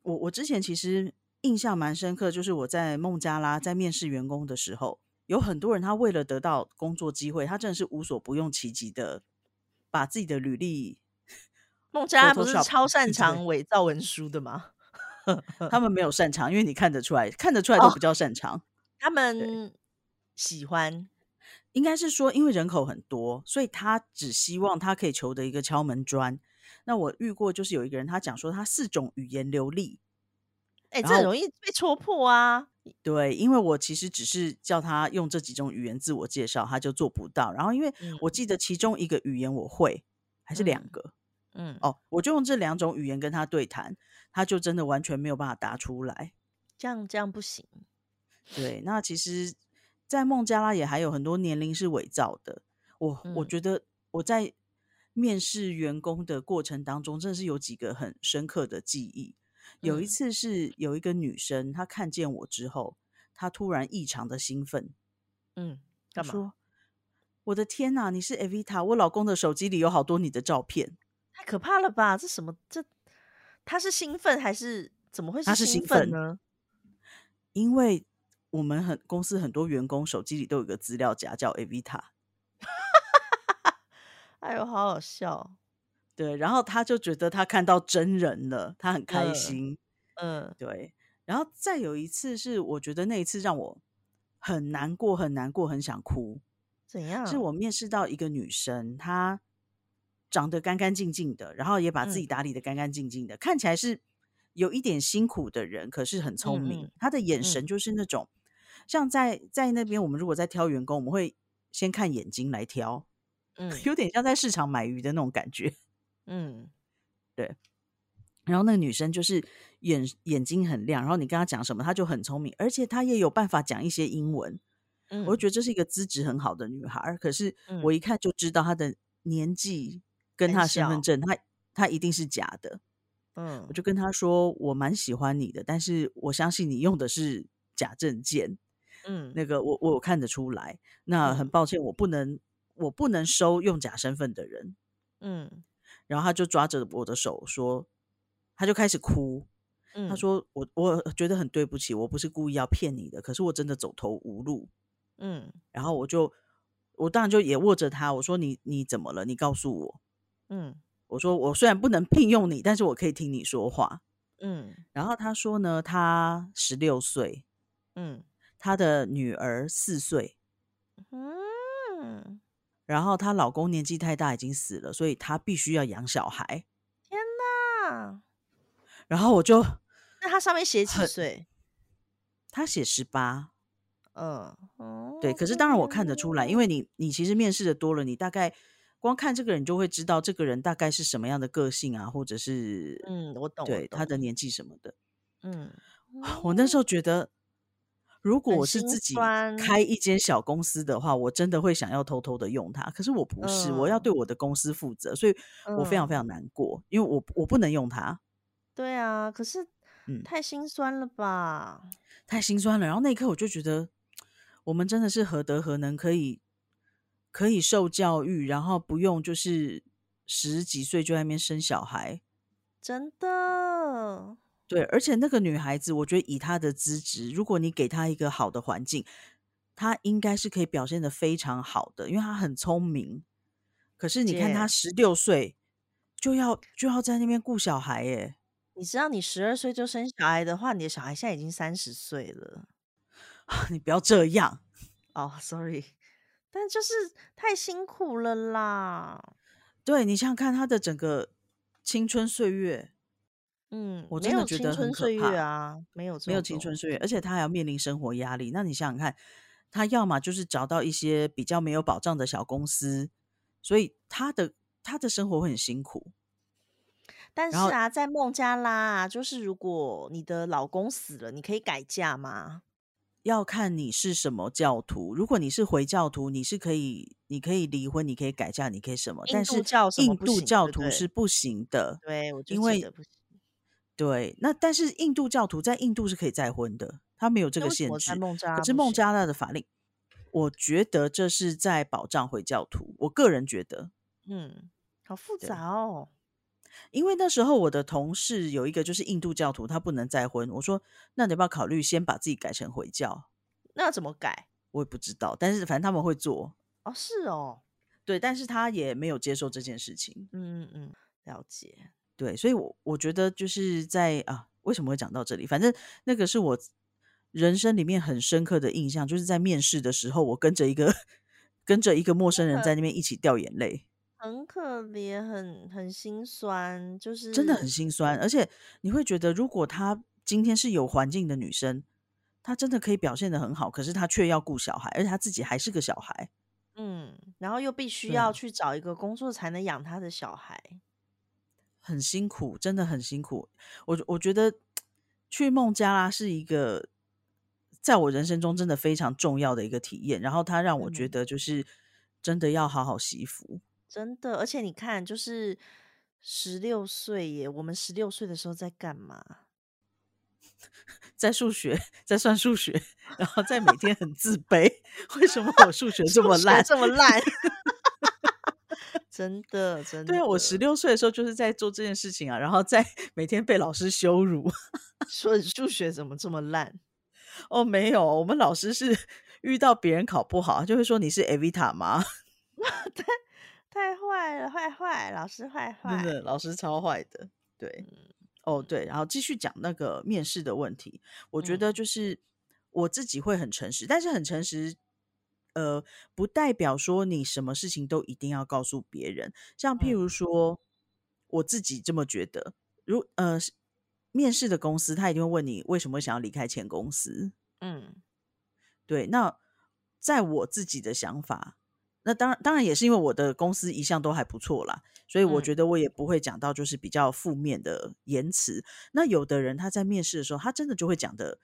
我我之前其实印象蛮深刻，就是我在孟加拉在面试员工的时候，有很多人他为了得到工作机会，他真的是无所不用其极的把自己的履历。孟加拉不是超擅长伪造文书的吗？[laughs] 他们没有擅长，因为你看得出来，看得出来都比较擅长。他们喜欢。应该是说，因为人口很多，所以他只希望他可以求得一个敲门砖，那我遇过就是有一个人，他讲说他四种语言流利，哎，这容易被戳破啊。对，因为我其实只是叫他用这几种语言自我介绍，他就做不到。然后因为我记得其中一个语言我会，还是两个，嗯，哦，我就用这两种语言跟他对谈，他就真的完全没有办法答出来。这样这样不行。对，那其实，在孟加拉也还有很多年龄是伪造的。我我觉得我在面试员工的过程当中，真的是有几个很深刻的记忆。有一次是有一个女生，她看见我之后，她突然异常的兴奋。嗯，干嘛？说我的天哪，你是 Evita，我老公的手机里有好多你的照片，太可怕了吧？这什么？这她是兴奋还是怎么会？他是兴奋呢？因为我们很公司很多员工手机里都有个资料夹叫 Avita，。[laughs] 哎呦，好好笑。对，然后他就觉得他看到真人了，他很开心。嗯，对。然后再有一次是，我觉得那一次让我很难过，很难过，很想哭。怎样？是我面试到一个女生，她长得干干净净的，然后也把自己打理的干干净净的，看起来是有一点辛苦的人，可是很聪明。她的眼神就是那种，像在在那边，我们如果在挑员工，我们会先看眼睛来挑，[laughs] 嗯，有点像在市场买鱼的那种感觉。嗯，对。然后那个女生就是眼眼睛很亮，然后你跟她讲什么，她就很聪明，而且她也有办法讲一些英文。嗯，我就觉得这是一个资质很好的女孩。可是我一看就知道她的年纪跟她身份证，她她一定是假的。嗯，我就跟她说，我蛮喜欢你的，但是我相信你用的是假证件。嗯，那个我我看得出来。那很抱歉，我不能我不能收用假身份的人。嗯。然后他就抓着我的手说，他就开始哭。他说：“我我觉得很对不起，我不是故意要骗你的，可是我真的走投无路。”嗯，然后我就我当然就也握着他，我说：“你你怎么了？你告诉我。”嗯，我说：“我虽然不能聘用你，但是我可以听你说话。”嗯，然后他说呢，他十六岁，嗯，他的女儿四岁，嗯。然后她老公年纪太大，已经死了，所以她必须要养小孩。天哪！然后我就，[laughs] 那她上面写几岁？她写十八。嗯，对。可是当然我看得出来，因为你你其实面试的多了，你大概光看这个人就会知道这个人大概是什么样的个性啊，或者是嗯，我懂。对他的年纪什么的。嗯，我那时候觉得。如果我是自己开一间小公司的话，我真的会想要偷偷的用它。可是我不是，我要对我的公司负责，所以我非常非常难过，因为我我不能用它。对啊，可是嗯，太心酸了吧？太心酸了。然后那一刻我就觉得，我们真的是何德何能，可以可以受教育，然后不用就是十几岁就在那边生小孩，真的。对，而且那个女孩子，我觉得以她的资质，如果你给她一个好的环境，她应该是可以表现的非常好的，因为她很聪明。可是你看，她十六岁就要就要在那边顾小孩，耶。你知道，你十二岁就生小孩的话，你的小孩现在已经三十岁了。[laughs] 你不要这样哦，sorry，[laughs] 但就是太辛苦了啦。对你想想看，她的整个青春岁月。嗯，我真的觉得很可怕啊！没有没有青春岁月，而且他还要面临生活压力。那你想想看，他要么就是找到一些比较没有保障的小公司，所以他的他的生活会很辛苦。但是啊，在孟加拉，就是如果你的老公死了，你可以改嫁吗？要看你是什么教徒。如果你是回教徒，你是可以，你可以离婚，你可以改嫁，你可以什么？但是印度教徒是不行的。对，我因为不行。对，那但是印度教徒在印度是可以再婚的，他没有这个限制。可是孟加拉的法令，我觉得这是在保障回教徒。我个人觉得，嗯，好复杂哦。因为那时候我的同事有一个就是印度教徒，他不能再婚。我说，那你要不要考虑先把自己改成回教？那怎么改？我也不知道，但是反正他们会做。哦，是哦，对，但是他也没有接受这件事情。嗯嗯嗯，了解。对，所以，我我觉得就是在啊，为什么会讲到这里？反正那个是我人生里面很深刻的印象，就是在面试的时候，我跟着一个 [laughs] 跟着一个陌生人在那边一起掉眼泪。很可怜，很很心酸，就是真的很心酸。而且你会觉得，如果她今天是有环境的女生，她真的可以表现的很好，可是她却要顾小孩，而且她自己还是个小孩。嗯，然后又必须要去找一个工作才能养他的小孩。很辛苦，真的很辛苦。我我觉得去孟加拉是一个在我人生中真的非常重要的一个体验，然后它让我觉嗯，得就是真的要好好惜福。真的，而且你看，就是十六岁耶，我们十六岁的时候在干嘛？[laughs] 在数学，在算数学，然后在每天很自卑，[laughs] 为什么我数学这么烂？这么烂，[laughs] 真的真的对啊，我十，六岁的时候就是在做这件事情啊，然后在每天被老师羞辱。[laughs] 说你数学怎么这么烂？哦，没有，我们老师是遇到别人考不好，就会说你是 Evita 吗？[laughs] 太太坏了，坏坏，老师坏坏。真的，老师超坏的。对，嗯哦对，然后继续讲那个面试的问题，我觉得嗯就是我自己会很诚实，但是很诚实，呃，不代表说你什么事情都一定要告诉别人。像譬嗯如说，我自己这么觉得，如呃，面试的公司他一定会问你为什么想要离开前公司。嗯对，那在我自己的想法，那当然当然也是因为我的公司一向都还不错啦，所以我嗯觉得我也不会讲到就是比较负面的言辞。那有的人他在面试的时候，他真的就会讲的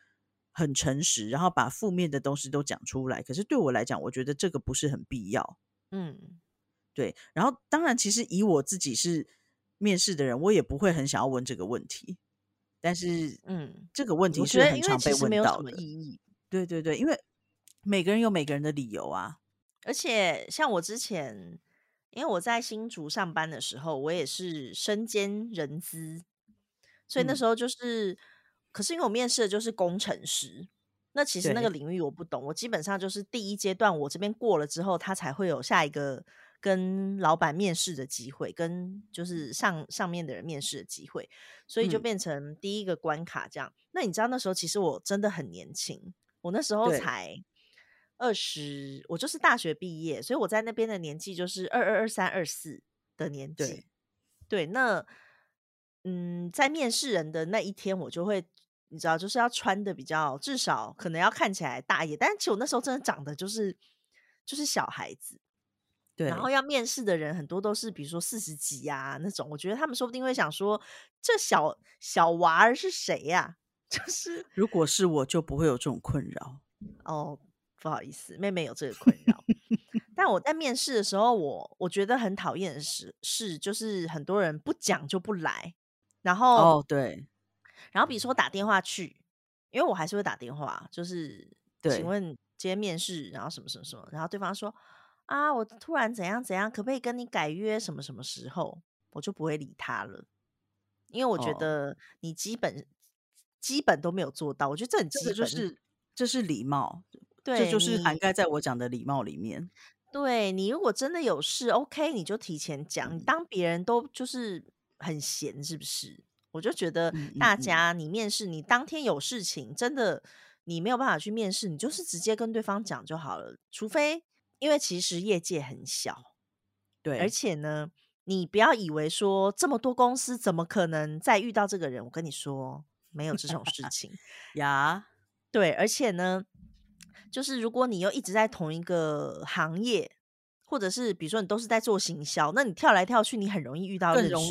很诚实，然后把负面的东西都讲出来。可是对我来讲，我觉得这个不是很必要。嗯对，然后当然，其实以我自己是面试的人，我也不会很想要问这个问题。但是嗯，这个问题是很常被其实没有什问到的。么意义。对对对，因为每个人有每个人的理由啊。而且像我之前，因为我在新竹上班的时候，我也是身兼人资，所以那嗯，时候就是，可是因为我面试的就是工程师，那其实那个，领域我不懂，我基本上就是第一阶段我这边过了之后，他才会有下一个跟老板面试的机会，跟就是上上面的人面试的机会，所以就嗯，变成第一个关卡这样。那你知道那时候其实我真的很年轻，我那时候，才二十，我就是大学毕业，所以我在那边的年纪就是二二二三二四的年纪。对，对，那嗯，在面试人的那一天，我就会你知道，就是要穿的比较，至少可能要看起来大一点。但是其实我那时候真的长得就是就是小孩子，对然后，要面试的人很多都是比如说四十几呀、那种，我觉得他们说不定会想说，这小小娃儿是谁呀、[laughs] 就是如果是我就不会有这种困扰。哦，不好意思，妹妹有这个困扰。但我在面试的时候，我我觉得很讨厌的是是，就是很多人不讲就不来，然后哦，对然后比如说打电话去，因为我还是会打电话，就是请，问今天面试，然后什么什么什么，然后对方说啊，我突然怎样怎样，可不可以跟你改约什么什么时候，我就不会理他了，因为我觉哦，得你基本基本都没有做到，我觉得这很这基本，个就是这是礼貌，对这就是涵盖在我讲的礼貌里面。对你如果真的有事，OK，你就提前讲。当别人都就是很闲，是不是？我就觉得大家，你面试，你当天有事情，真的你没有办法去面试，你就是直接跟对方讲就好了。除非，因为其实业界很小，对而，且呢，你不要以为说这么多公司怎么可能再遇到这个人？我跟你说，没有这种事情。呀，对，而且呢，就是如果你又一直在同一个行业，或者是比如说你都是在做行销，那你跳来跳去，你很容易遇到认更容。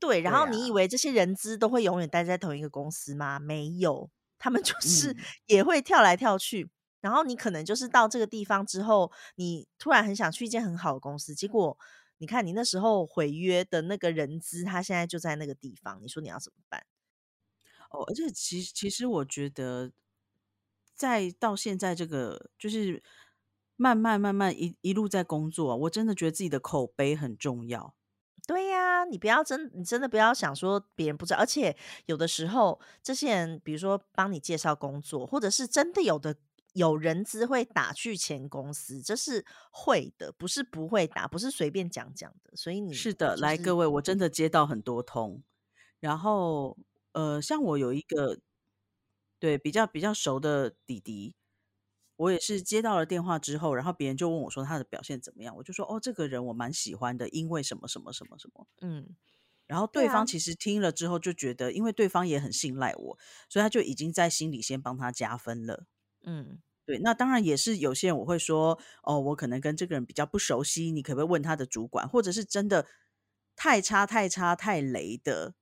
对，然后你以为这些人资都会永远待在同一个公司吗？没有，他们 [laughs] 就是嗯，也会跳来跳去。然后你可能就是到这个地方之后，你突然很想去一间很好的公司，结果你看你那时候毁约的那个人资，他现在就在那个地方，你说你要怎么办？哦，而且其实其实我觉得，在到现在这个就是慢慢慢慢一一路在工作啊，我真的觉得自己的口碑很重要。对呀，你不要真，你真的不要想说别人不知道，而且有的时候这些人，比如说帮你介绍工作，或者是真的有的有人资会打去前公司，这是会的，不是不会打，不是随便讲讲的。所以你是的，就是来各位，我真的接到很多通，然后呃，像我有一个对比较比较熟的弟弟，我也是接到了电话之后，然后别人就问我说他的表现怎么样，我就说哦，这个人我蛮喜欢的，因为什么什么什么什么，嗯，然后对方其实听了之后就觉得，因为对方也很信赖我，所以他就已经在心里先帮他加分了。嗯，对，那当然也是有些人我会说，哦，我可能跟这个人比较不熟悉，你可不可以问他的主管，或者是真的太差太差太雷的，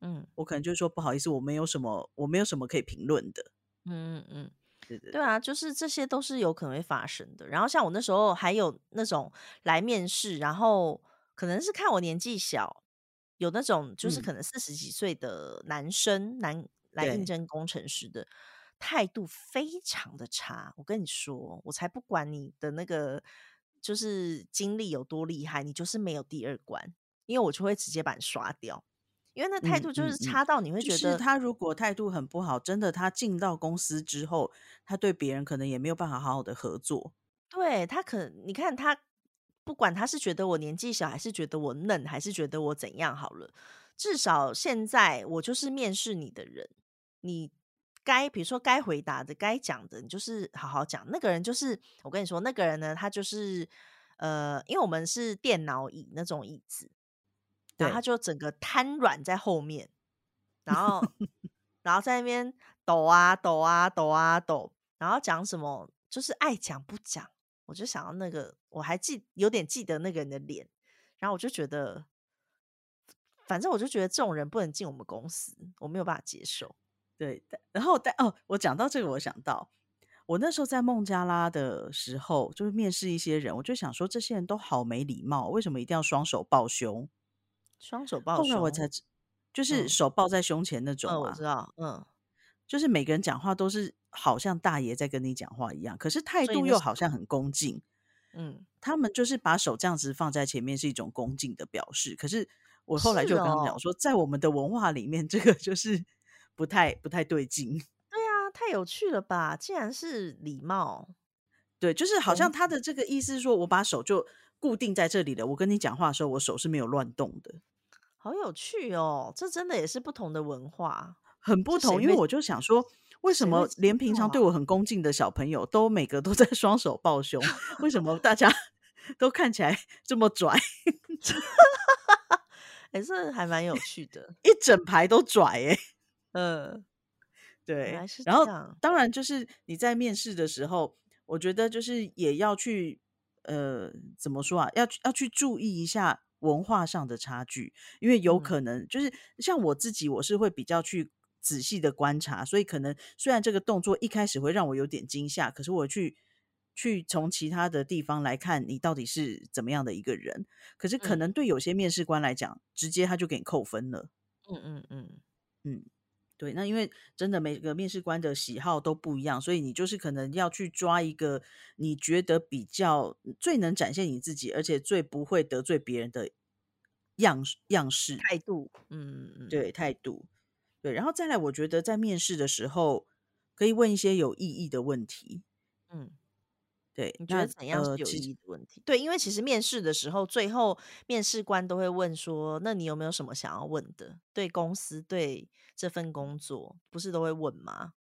嗯我可能就说不好意思，我没有什么，我没有什么可以评论的。嗯嗯嗯。对对对啊，就是这些都是有可能会发生的。然后像我那时候还有那种来面试，然后可能是看我年纪小，有那种就是嗯可能四十几岁的男生男来应征工程师的，态度非常的差。我跟你说，我才不管你的那个就是经历有多厉害，你就是没有第二关，因为我就会直接把你刷掉，因为那态嗯度就是差到你会就是觉得他如果态度很不好，真的他进到公司之后，他对别人可能也没有办法好好的合作。对他可，你看他，不管他是觉得我年纪小，还是觉得我嫩，还是觉得我怎样好了，至少现在我就是面试你的人，你该比如说该回答的、该讲的，你就是好好讲。那个人就是我跟你说，那个人呢，他就是呃，因为我们是电脑椅那种椅子，然后他就整个瘫软在后面，然后然后在那边抖啊抖啊抖啊抖，然后讲什么就是爱讲不讲。我就想到那个，我还记有点记得那个人的脸，然后我就觉得，反正我就觉得这种人不能进我们公司，我没有办法接受。对，但然后但哦，我讲到这个，我想到我那时候在孟加拉的时候，就是面试一些人，我就想说这些人都好没礼貌，为什么一定要双手抱胸？双手抱后来我，才知，就是嗯手抱在胸前那种嗯，我啊，知道，嗯，就是每个人讲话都是好像大爷在跟你讲话一样，可是态度又好像很恭敬。嗯，他们就是把手这样子放在前面是一种恭敬的表示，可是我后来就跟他讲说，在我们的文化里面，这个就是不太不太对劲。对啊，太有趣了吧！竟然是礼貌，对，就是好像他的这个意思是说，我把手就固定在这里了，我跟你讲话的时候，我手是没有乱动的，好有趣哦！这真的也是不同的文化，很不同。因为我就想说，为什么连平？常对我很恭敬的小朋友，都每个都在双手抱胸？为什么大家 [laughs] 都看起来这么拽，[laughs] 哎、这还蛮有趣的。[laughs] 一整排都拽哎、嗯，原对，然后。当然就是你在面试的时候，我觉得就是也要去呃怎么说啊，要去要去注意一下文化上的差距，因为有嗯。可能就是像我自己，我是会比较去仔细的观察，所以可能虽然这个动作一开始会让我有点惊吓，可是我去。去从其他的地方来看你到底是怎么样的一个人，可是可嗯。能对有些面试官来讲，直接他就给你扣分了。嗯嗯嗯，嗯，对，那因为真的每个面试官的喜好都不一样，所以你就是可能要去抓一个你觉得比较最能展现你自己，而且最不会得罪别人的样式样式，态度，嗯，对态度，对，然后再来，我觉得在面试的时候可以问一些有意义的问题，嗯，对，你觉得怎样是有意呃其实义的问题？对，因为其实面试的时候，最后面试官都会问说：“那你有没有什么想要问的？对公司，对这份工作，不是都会问吗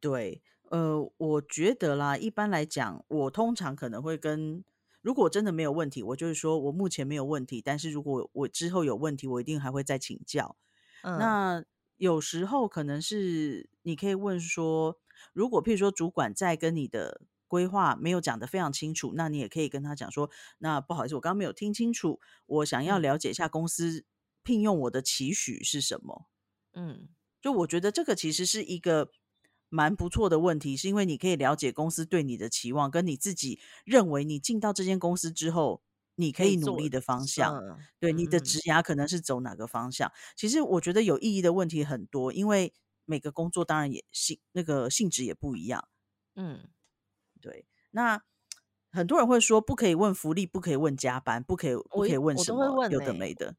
对，呃，我觉得啦，一般来讲，我通常可能会跟，如果真的没有问题，我就是说我目前没有问题，但是如果我之后有问题，我一定还会再请教。？”嗯那有时候可能是你可以问说，如果譬如说主管在跟你的规划没有讲得非常清楚，那你也可以跟他讲说，那不好意思，我刚刚没有听清楚，我想要嗯了解一下公司聘用我的期许是什么。嗯就我觉得这个其实是一个蛮不错的问题，是因为你可以了解公司对你的期望，跟你自己认为你进到这间公司之后，你可可以努力的方向。嗯对你的职涯可能是走哪个方向？其实我觉得有意义的问题很多，因为每个工作当然也性那个性质也不一样。嗯对，那很多人会说不可以问福利，不可以问加班，不可以不可以问什么有的没的。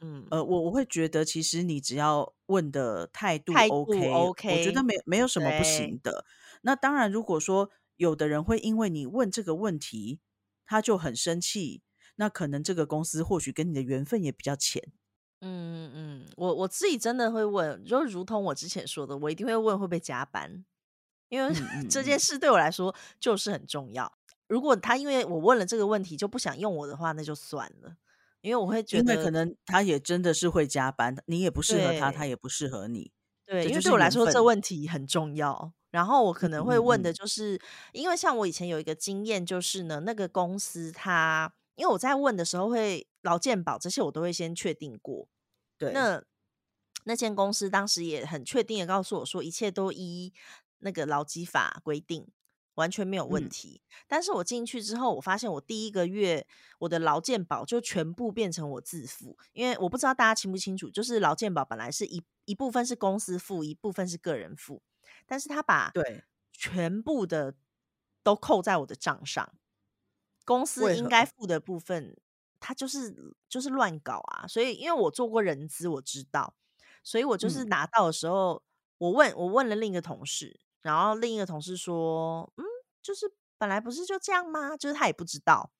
嗯，呃，我我会觉得，其实你只要问的态度 OK OK，我觉得没没有什么不，行的。那当然，如果说有的人会因为你问这个问题，他就很生气，那可能这个公司或许跟你的缘分也比较浅。嗯嗯嗯，我我自己真的会问，就如同我之前说的，我一定会问会不会加班。因为这件事对我来说就是很重要。如果他因为我问了这个问题就不想用我的话，那就算了。因为我会觉得，可能他也真的是会加班，你也不适合他，他也不适合你。对，因为对我来说这问题很重要。然后我可能会问的就是，因为像我以前有一个经验，就是呢，那个公司他，因为我在问的时候会劳健保这些我都会先确定过。对，那那间公司当时也很确定的告诉我说，一切都依那个劳基法规定。完全没有问题，但是我进去之后，我发现我第一个月我的劳健保就全部变成我自付，因为我不知道大家清不清楚，就是劳健保本来是一一部分是公司付，一部分是个人付，但是他把对。全部的都扣在我的账上，公司应该付的部分，他就是就是乱搞啊，所以因为我做过人资，我知道，所以我就是拿到的时候，我问我问了另一个同事。然后另一个同事说：“嗯，就是本来不是就这样吗？就是他也不知道，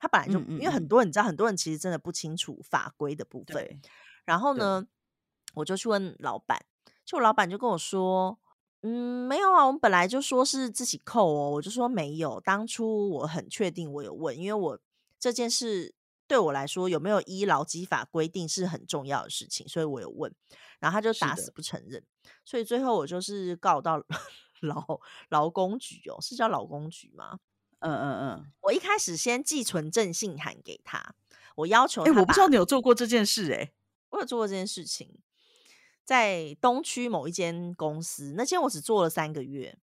他本来就因为很多人你知道，很多人其实真的不清楚法规的部分。然后呢，我就去问老板，就老板就跟我说：‘嗯，没有啊，我们本来就说是自己扣哦。’我就说没有，当初我很确定我有问，因为我这件事对我来说有没有依劳基法规定是很重要的事情，所以我有问。然后他就打死不承认，所以最后我就是告到。” [laughs] 劳劳工局哦，是叫劳工局吗？嗯嗯嗯。我一开始先寄存证信函给他，我要求哎，我不知道你有做过这件事哎，我有做过这件事情，在东区某一间公司，那间我只做了三个月。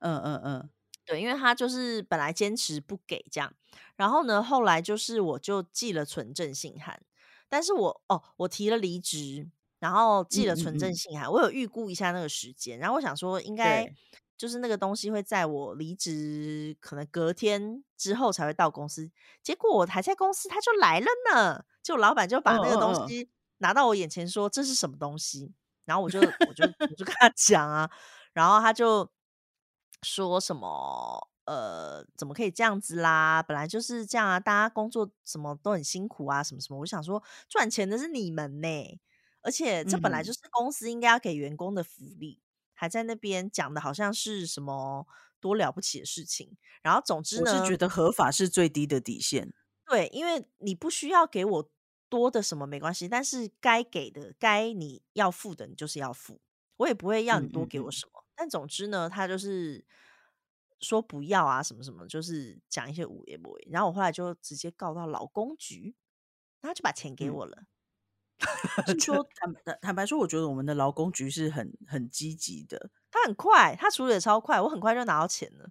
嗯嗯嗯，对，因为他就是本来坚持不给这样，然后呢，后来就是我就寄了存证信函，但是我哦，我提了离职。然后寄了存证信函，我有预估一下那个时间，然后我想说应该就是那个东西会在我离职可能隔天之后才会到公司，结果我还在公司，他就来了呢，就老板就把那个东西拿到我眼前说这是什么东西，然后我就我就我就跟他讲啊，然后他就说什么呃怎么可以这样子啦，本来就是这样啊，大家工作什么都很辛苦啊，什么什么，我想说赚钱的是你们呢。而且这本来就是公司应该要给员工的福利，还在那边讲的好像是什么多了不起的事情。然后总之呢，我是觉得合法是最低的底线。对，因为你不需要给我多的什么没关系，但是该给的、该你要付的，你就是要付。我也不会要你多给我什么。但总之呢，他就是说不要啊，什么什么，就是讲一些五言不为。然后我后来就直接告到劳工局，然后就把钱给我了。[laughs] 说坦坦坦白说，我觉得我们的劳工局是很很积极的，他很快，他处理的超快，我很快就拿到钱了。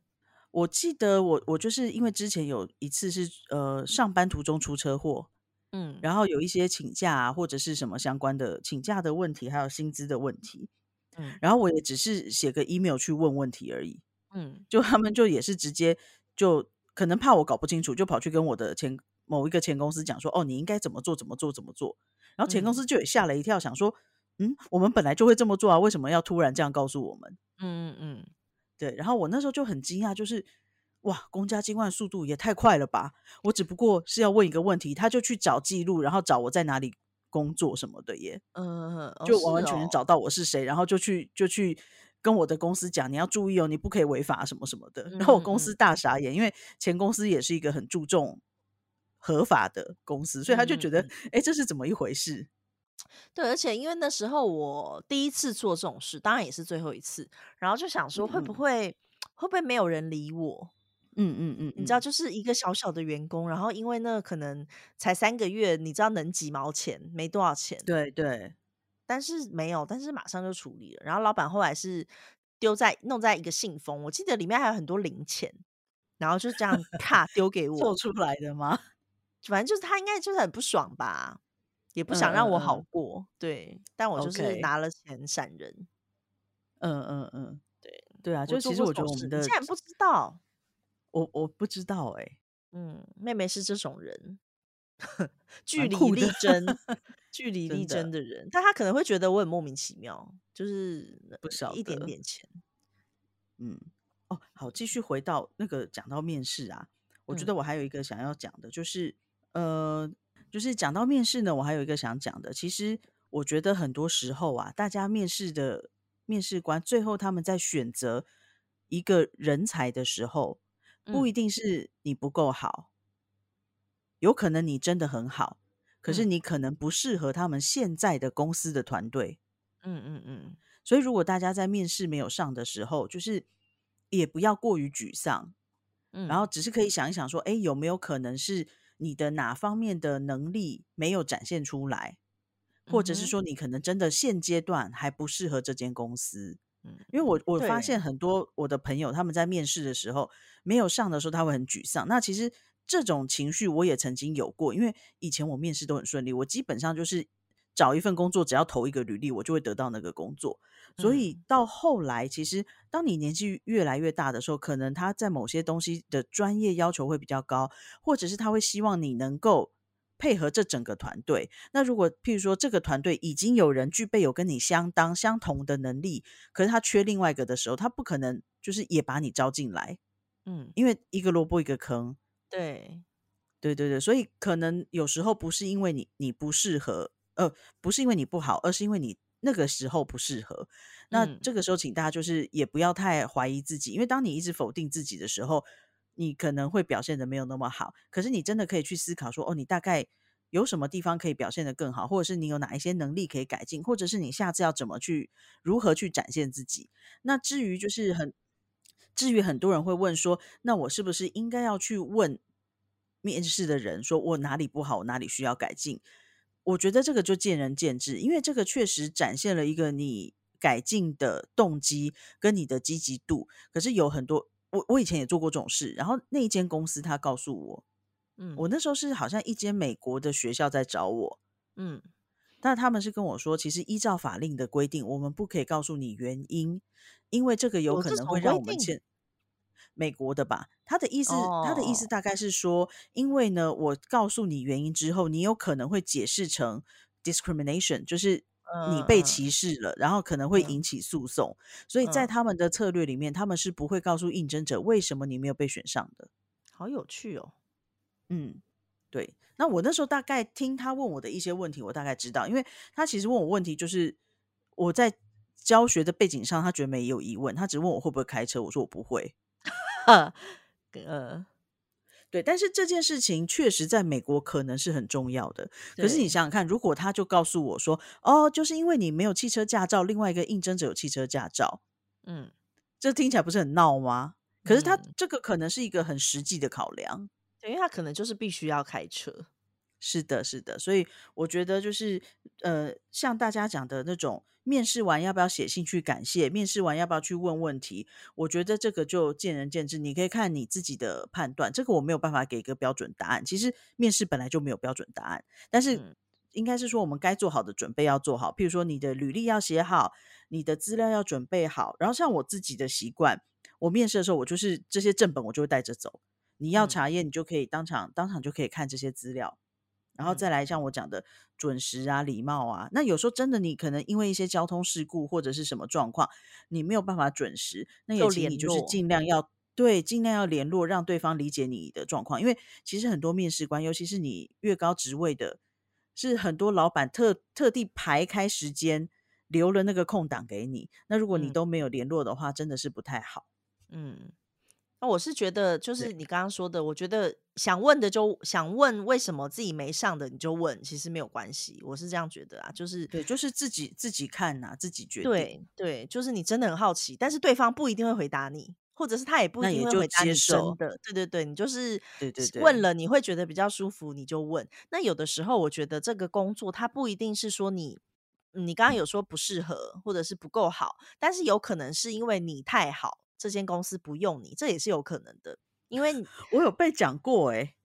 我记得我我就是因为之前有一次是呃上班途中出车祸，嗯，然后有一些请假啊或者是什么相关的请假的问题，还有薪资的问题，嗯，然后我也只是写个 email 去问问题而已，嗯，就他们就也是直接就可能怕我搞不清楚，就跑去跟我的前某一个前公司讲说，哦，你应该怎么做怎么做怎么做。然后前公司就也吓了一跳，想说：“嗯，我们本来就会这么做啊，为什么要突然这样告诉我们？”嗯嗯嗯，对。然后我那时候就很惊讶，就是哇，公家机关速度也太快了吧！我只不过是要问一个问题，他就去找记录，然后找我在哪里工作什么的耶。嗯，就完完全全找到我是谁，然后就去就去跟我的公司讲，你要注意哦，你不可以违法什么什么的。然后我公司大傻眼，因为前公司也是一个很注重。合法的公司，所以他就觉得，哎，这是怎么一回事？对，而且因为那时候我第一次做这种事，当然也是最后一次，然后就想说，会不会会不会没有人理我？嗯嗯嗯，你知道，就是一个小小的员工，然后因为那可能才三个月，你知道能几毛钱，没多少钱。对对，但是没有，但是马上就处理了。然后老板后来是丢在弄在一个信封，我记得里面还有很多零钱，然后就这样 [laughs] 卡丢给我做出来的吗？反正就是他应该就是很不爽吧，也不想让我好过，对。但我就是拿了钱闪人。嗯嗯嗯，对对啊，就其实我觉得我们的竟然不知道，我我不知道哎。嗯，妹妹是这种人，[laughs] 据理力争，据理 [laughs] 力争的人，但他可能会觉得我很莫名其妙，就是不少一点点钱。嗯，哦，好，继续回到那个讲到面试啊，我觉得我还有一个想要讲的，就是。呃，就是讲到面试呢，我还有一个想讲的。其实我觉得很多时候啊，大家面试的面试官最后他们在选择一个人才的时候，不嗯一定是你不够好，有可能你真的很好，可是嗯你可能不适合他们现在的公司的团队。嗯嗯嗯所以，如果大家在面试没有上的时候，就是也不要过于沮丧，然后嗯只是可以想一想说，哎，有没有可能是你的哪方面的能力没有展现出来，或者是说你可能真的现阶段还不适合这间公司？嗯，因为我我发，现很多我的朋友他们在面试的时候没有上的时候，他会很沮丧。那其实这种情绪我也曾经有过，因为以前我面试都很顺利，我基本上就是找一份工作，只要投一个履历，我就会得到那个工作。所以嗯到后来，其实当你年纪越来越大的时候，可能他在某些东西的专业要求会比较高，或者是他会希望你能够配合这整个团队。那如果譬如说这个团队已经有人具备有跟你相当相同的能力，可是他缺另外一个的时候，他不可能就是也把你招进来，嗯，因为一个萝卜一个坑。对，对对对，所以可能有时候不是因为你你不适合，呃，不是因为你不好，而是因为你那个时候不适合。那嗯这个时候，请大家就是也不要太怀疑自己，因为当你一直否定自己的时候，你可能会表现的没有那么好。可是你真的可以去思考说，哦，你大概有什么地方可以表现的更好，或者是你有哪一些能力可以改进，或者是你下次要怎么去如何去展现自己。那至于就是很，至于很多人会问说，那我是不是应该要去问面试的人说我哪里不好，我哪里需要改进？我觉得这个就见仁见智，因为这个确实展现了一个你改进的动机跟你的积极度。可是有很多，我我以前也做过这种事，然后那一间公司他告诉我，嗯。我那时候是好像一间美国的学校在找我，嗯。但他们是跟我说，其实依照法令的规定，我们不可以告诉你原因，因为这个有可能会让我们欠美国的吧。他的意思，他的意思哦，大概是说，因为呢，我告诉你原因之后，你有可能会解释成 discrimination，就是你被嗯歧视了，然后可能会嗯引起诉讼。所以在嗯，他们的策略里面，他们是不会告诉应征者为什么你没有被选上的。好有趣哦，嗯，对。那我那时候大概听他问我的一些问题，我大概知道，因为他其实问我问题，就是我在教学的背景上，他觉得没有疑问，他只问我会不会开车，我说我不会。[laughs] 呃，对，但是这件事情确实在美国可能是很重要的。可是你，想想看，如果他就告诉我说，哦，就是因为你没有汽车驾照，另外一个应征者有汽车驾照，嗯这听起来不是很闹吗？可是他嗯，这个可能是一个很实际的考量。对，因为他可能就是必须要开车，是的，是的，所以我觉得就是呃，像大家讲的那种，面试完要不要写信去感谢，面试完要不要去问问题，我觉得这个就见仁见智，你可以看你自己的判断，这个我没有办法给一个标准答案。其实面试本来就没有标准答案，但是嗯应该是说我们该做好的准备要做好，譬如说你的履历要写好，你的资料要准备好，然后像我自己的习惯，我面试的时候我就是这些正本我就会带着走，你要嗯查验你就可以当场当场就可以看这些资料。然后嗯再来像我讲的准时啊、礼貌啊，那有时候真的你可能因为一些交通事故或者是什么状况，你没有办法准时，那也就请你就是尽量要对，尽量要联络，让对方理解你的状况。因为其实很多面试官，尤其是你越高职位的，是很多老板特特地排开时间留了那个空档给你。那如果你嗯都没有联络的话，真的是不太好。嗯。那我是觉得，就，是你刚刚说的，我觉得想问的就想问为什么自己没上的，你就问，其实没有关系。我是这样觉得啊，就是对，就是自己自己看呐、自己决定，对对，就是你真的很好奇，但是对方不一定会回答你，或者是他也不一定会回答你接受。真的。对对对，你就是对对对，问了，你会觉得比较舒服，你就问。那有的时候，我觉得这个工作它不一定是说你。嗯你刚刚有说不适合，或者是不够好，但是有可能是因为你太好，这间公司不用你，这也是有可能的。因为 [laughs] 我有被讲过哎、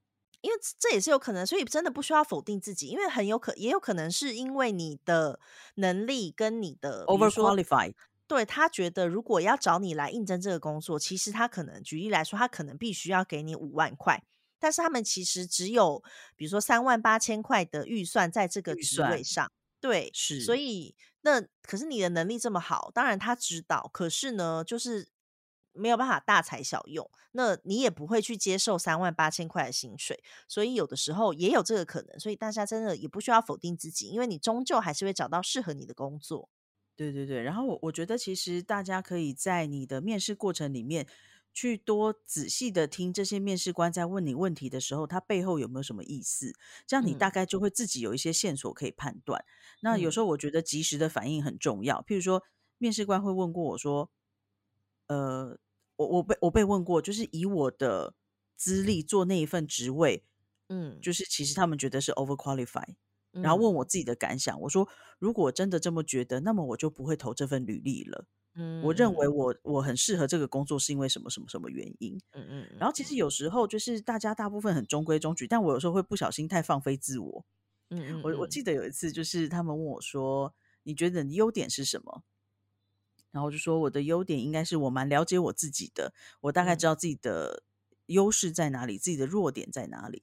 因为这也是有可能，所以真的不需要否定自己，因为很有可也有可能是因为你的能力跟你的，比如说，overqualified，对他觉得如果要找你来应征这个工作，其实他可能举例来说，他可能必须要给你五万块，但是他们其实只有比如说三万八千块的预算在这个预职位上，对，是。所以那可是你的能力这么好，当然他知道，可是呢，就是没有办法大材小用，那你也不会去接受三万八千块的薪水，所以有的时候也有这个可能，所以大家真的也不需要否定自己，因为你终究还是会找到适合你的工作。对对对，然后我我觉得其实大家可以在你的面试过程里面去多仔细的听这些面试官在问你问题的时候，他背后有没有什么意思，这样你大嗯概就会自己有一些线索可以判断。那有时嗯候我觉得及时的反应很重要，譬如说面试官会问过我说，呃，我我被我被问过，就是以我的资历做那一份职位，嗯就是其实他们觉得是 overqualified。然后嗯问我自己的感想，我说如果真的这么觉得，那么我就不会投这份履历了。嗯我认为嗯我我很适合这个工作，是因为什么什么什么原因？嗯嗯然后其实有时候就是大家大部分很中规中矩，但我有时候会不小心太放飞自我。嗯嗯，我我记得有一次，就是他们问我说：“你觉得你优点是什么？”然后就说我的优点应该是我蛮了解我自己的，我大概知嗯道自己的优势在哪里，自己的弱点在哪里。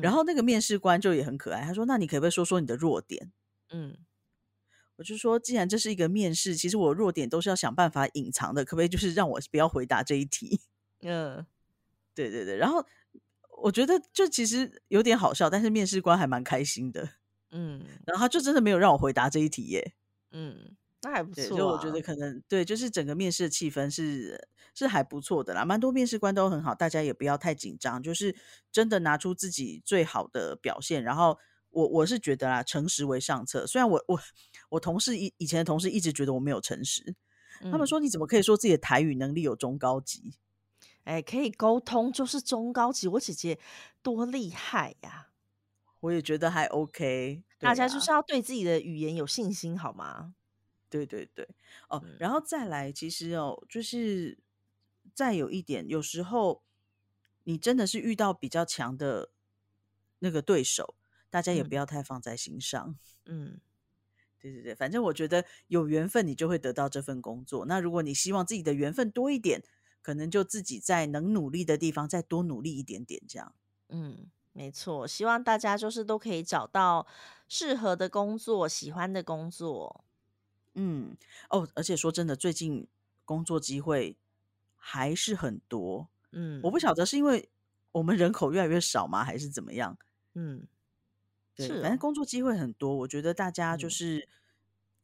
然嗯后那个面试官就也很可爱，他说：“那你可不可以说说你的弱点？”嗯我就说，既然这是一个面试，其实我弱点都是要想办法隐藏的，可不可以就是让我不要回答这一题？[laughs] 嗯对对对，然后我觉得就其实有点好笑，但是面试官还蛮开心的，嗯然后他就真的没有让我回答这一题耶。嗯，那还不对，错所以我觉得啊。可能对，就是整个面试的气氛是是还不错的啦，蛮多面试官都很好，大家也不要太紧张，就是真的拿出自己最好的表现。然后我我是觉得啦，诚实为上策。虽然我我我同事以以前的同事一直觉得我没有诚实，他们嗯，说你怎么可以说自己的台语能力有中高级？哎，可以沟通就是中高级，我姐姐多厉害呀！我也觉得还 OK，对大家就是啊，要对自己的语言有信心，好吗？对对对，哦，嗯然后再来，其实哦，就是再有一点，有时候你真的是遇到比较强的那个对手，大家也不嗯要太放在心上。嗯对对对，反正我觉得有缘分，你就会得到这份工作。那如果你希望自己的缘分多一点，可能就自己在能努力的地方再多努力一点点，这样。嗯，没错。希望大家就是都可以找到适合的工作，喜欢的工作。嗯，哦，而且说真的，最近工作机会还是很多。嗯。我不嗯晓得是因为我们人口越来越少吗，还是怎么样？嗯，对，是反正哦，工作机会很多，我觉得大家就嗯。是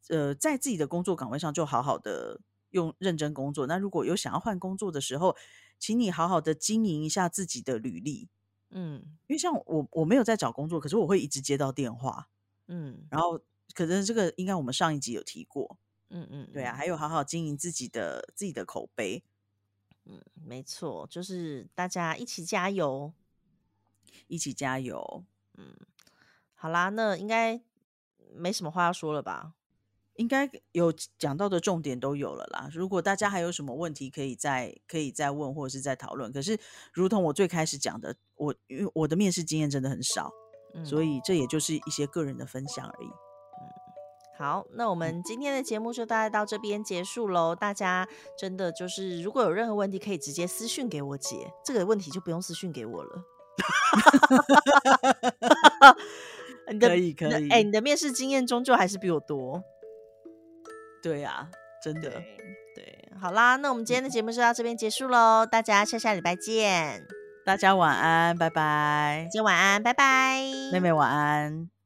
呃，在自己的工作岗位上就好好的用认真工作。那如果有想要换工作的时候，请你好好的经营一下自己的履历，嗯。因为像我我没有在找工作，可是我会一直接到电话，嗯。然后可能这个应该我们上一集有提过，嗯嗯对啊，嗯还有好好经营自己的自己的口碑，嗯，没错，就是大家一起加油。一起加油。嗯，好啦，那应该没什么话要说了吧？应该有讲到的重点都有了啦。如果大家还有什么问题，可以再可以再问或者是再讨论。可是，如同我最开始讲的，我因为我的面试经验真的很少，所嗯，以这也就是一些个人的分享而已。好，那我们今天的节目就大概到这边结束喽。大家真的就是如果有任何问题，可以直接私讯给我姐，这个问题就不用私讯给我了。你的可以你的可以，哎、你的面试经验终究还是比我多。对啊，真的，对对，好啦，那我们今天的节目就到这边结束喽，大家下下礼拜见，大家晚安，拜拜，今天晚安，拜拜，妹妹晚安。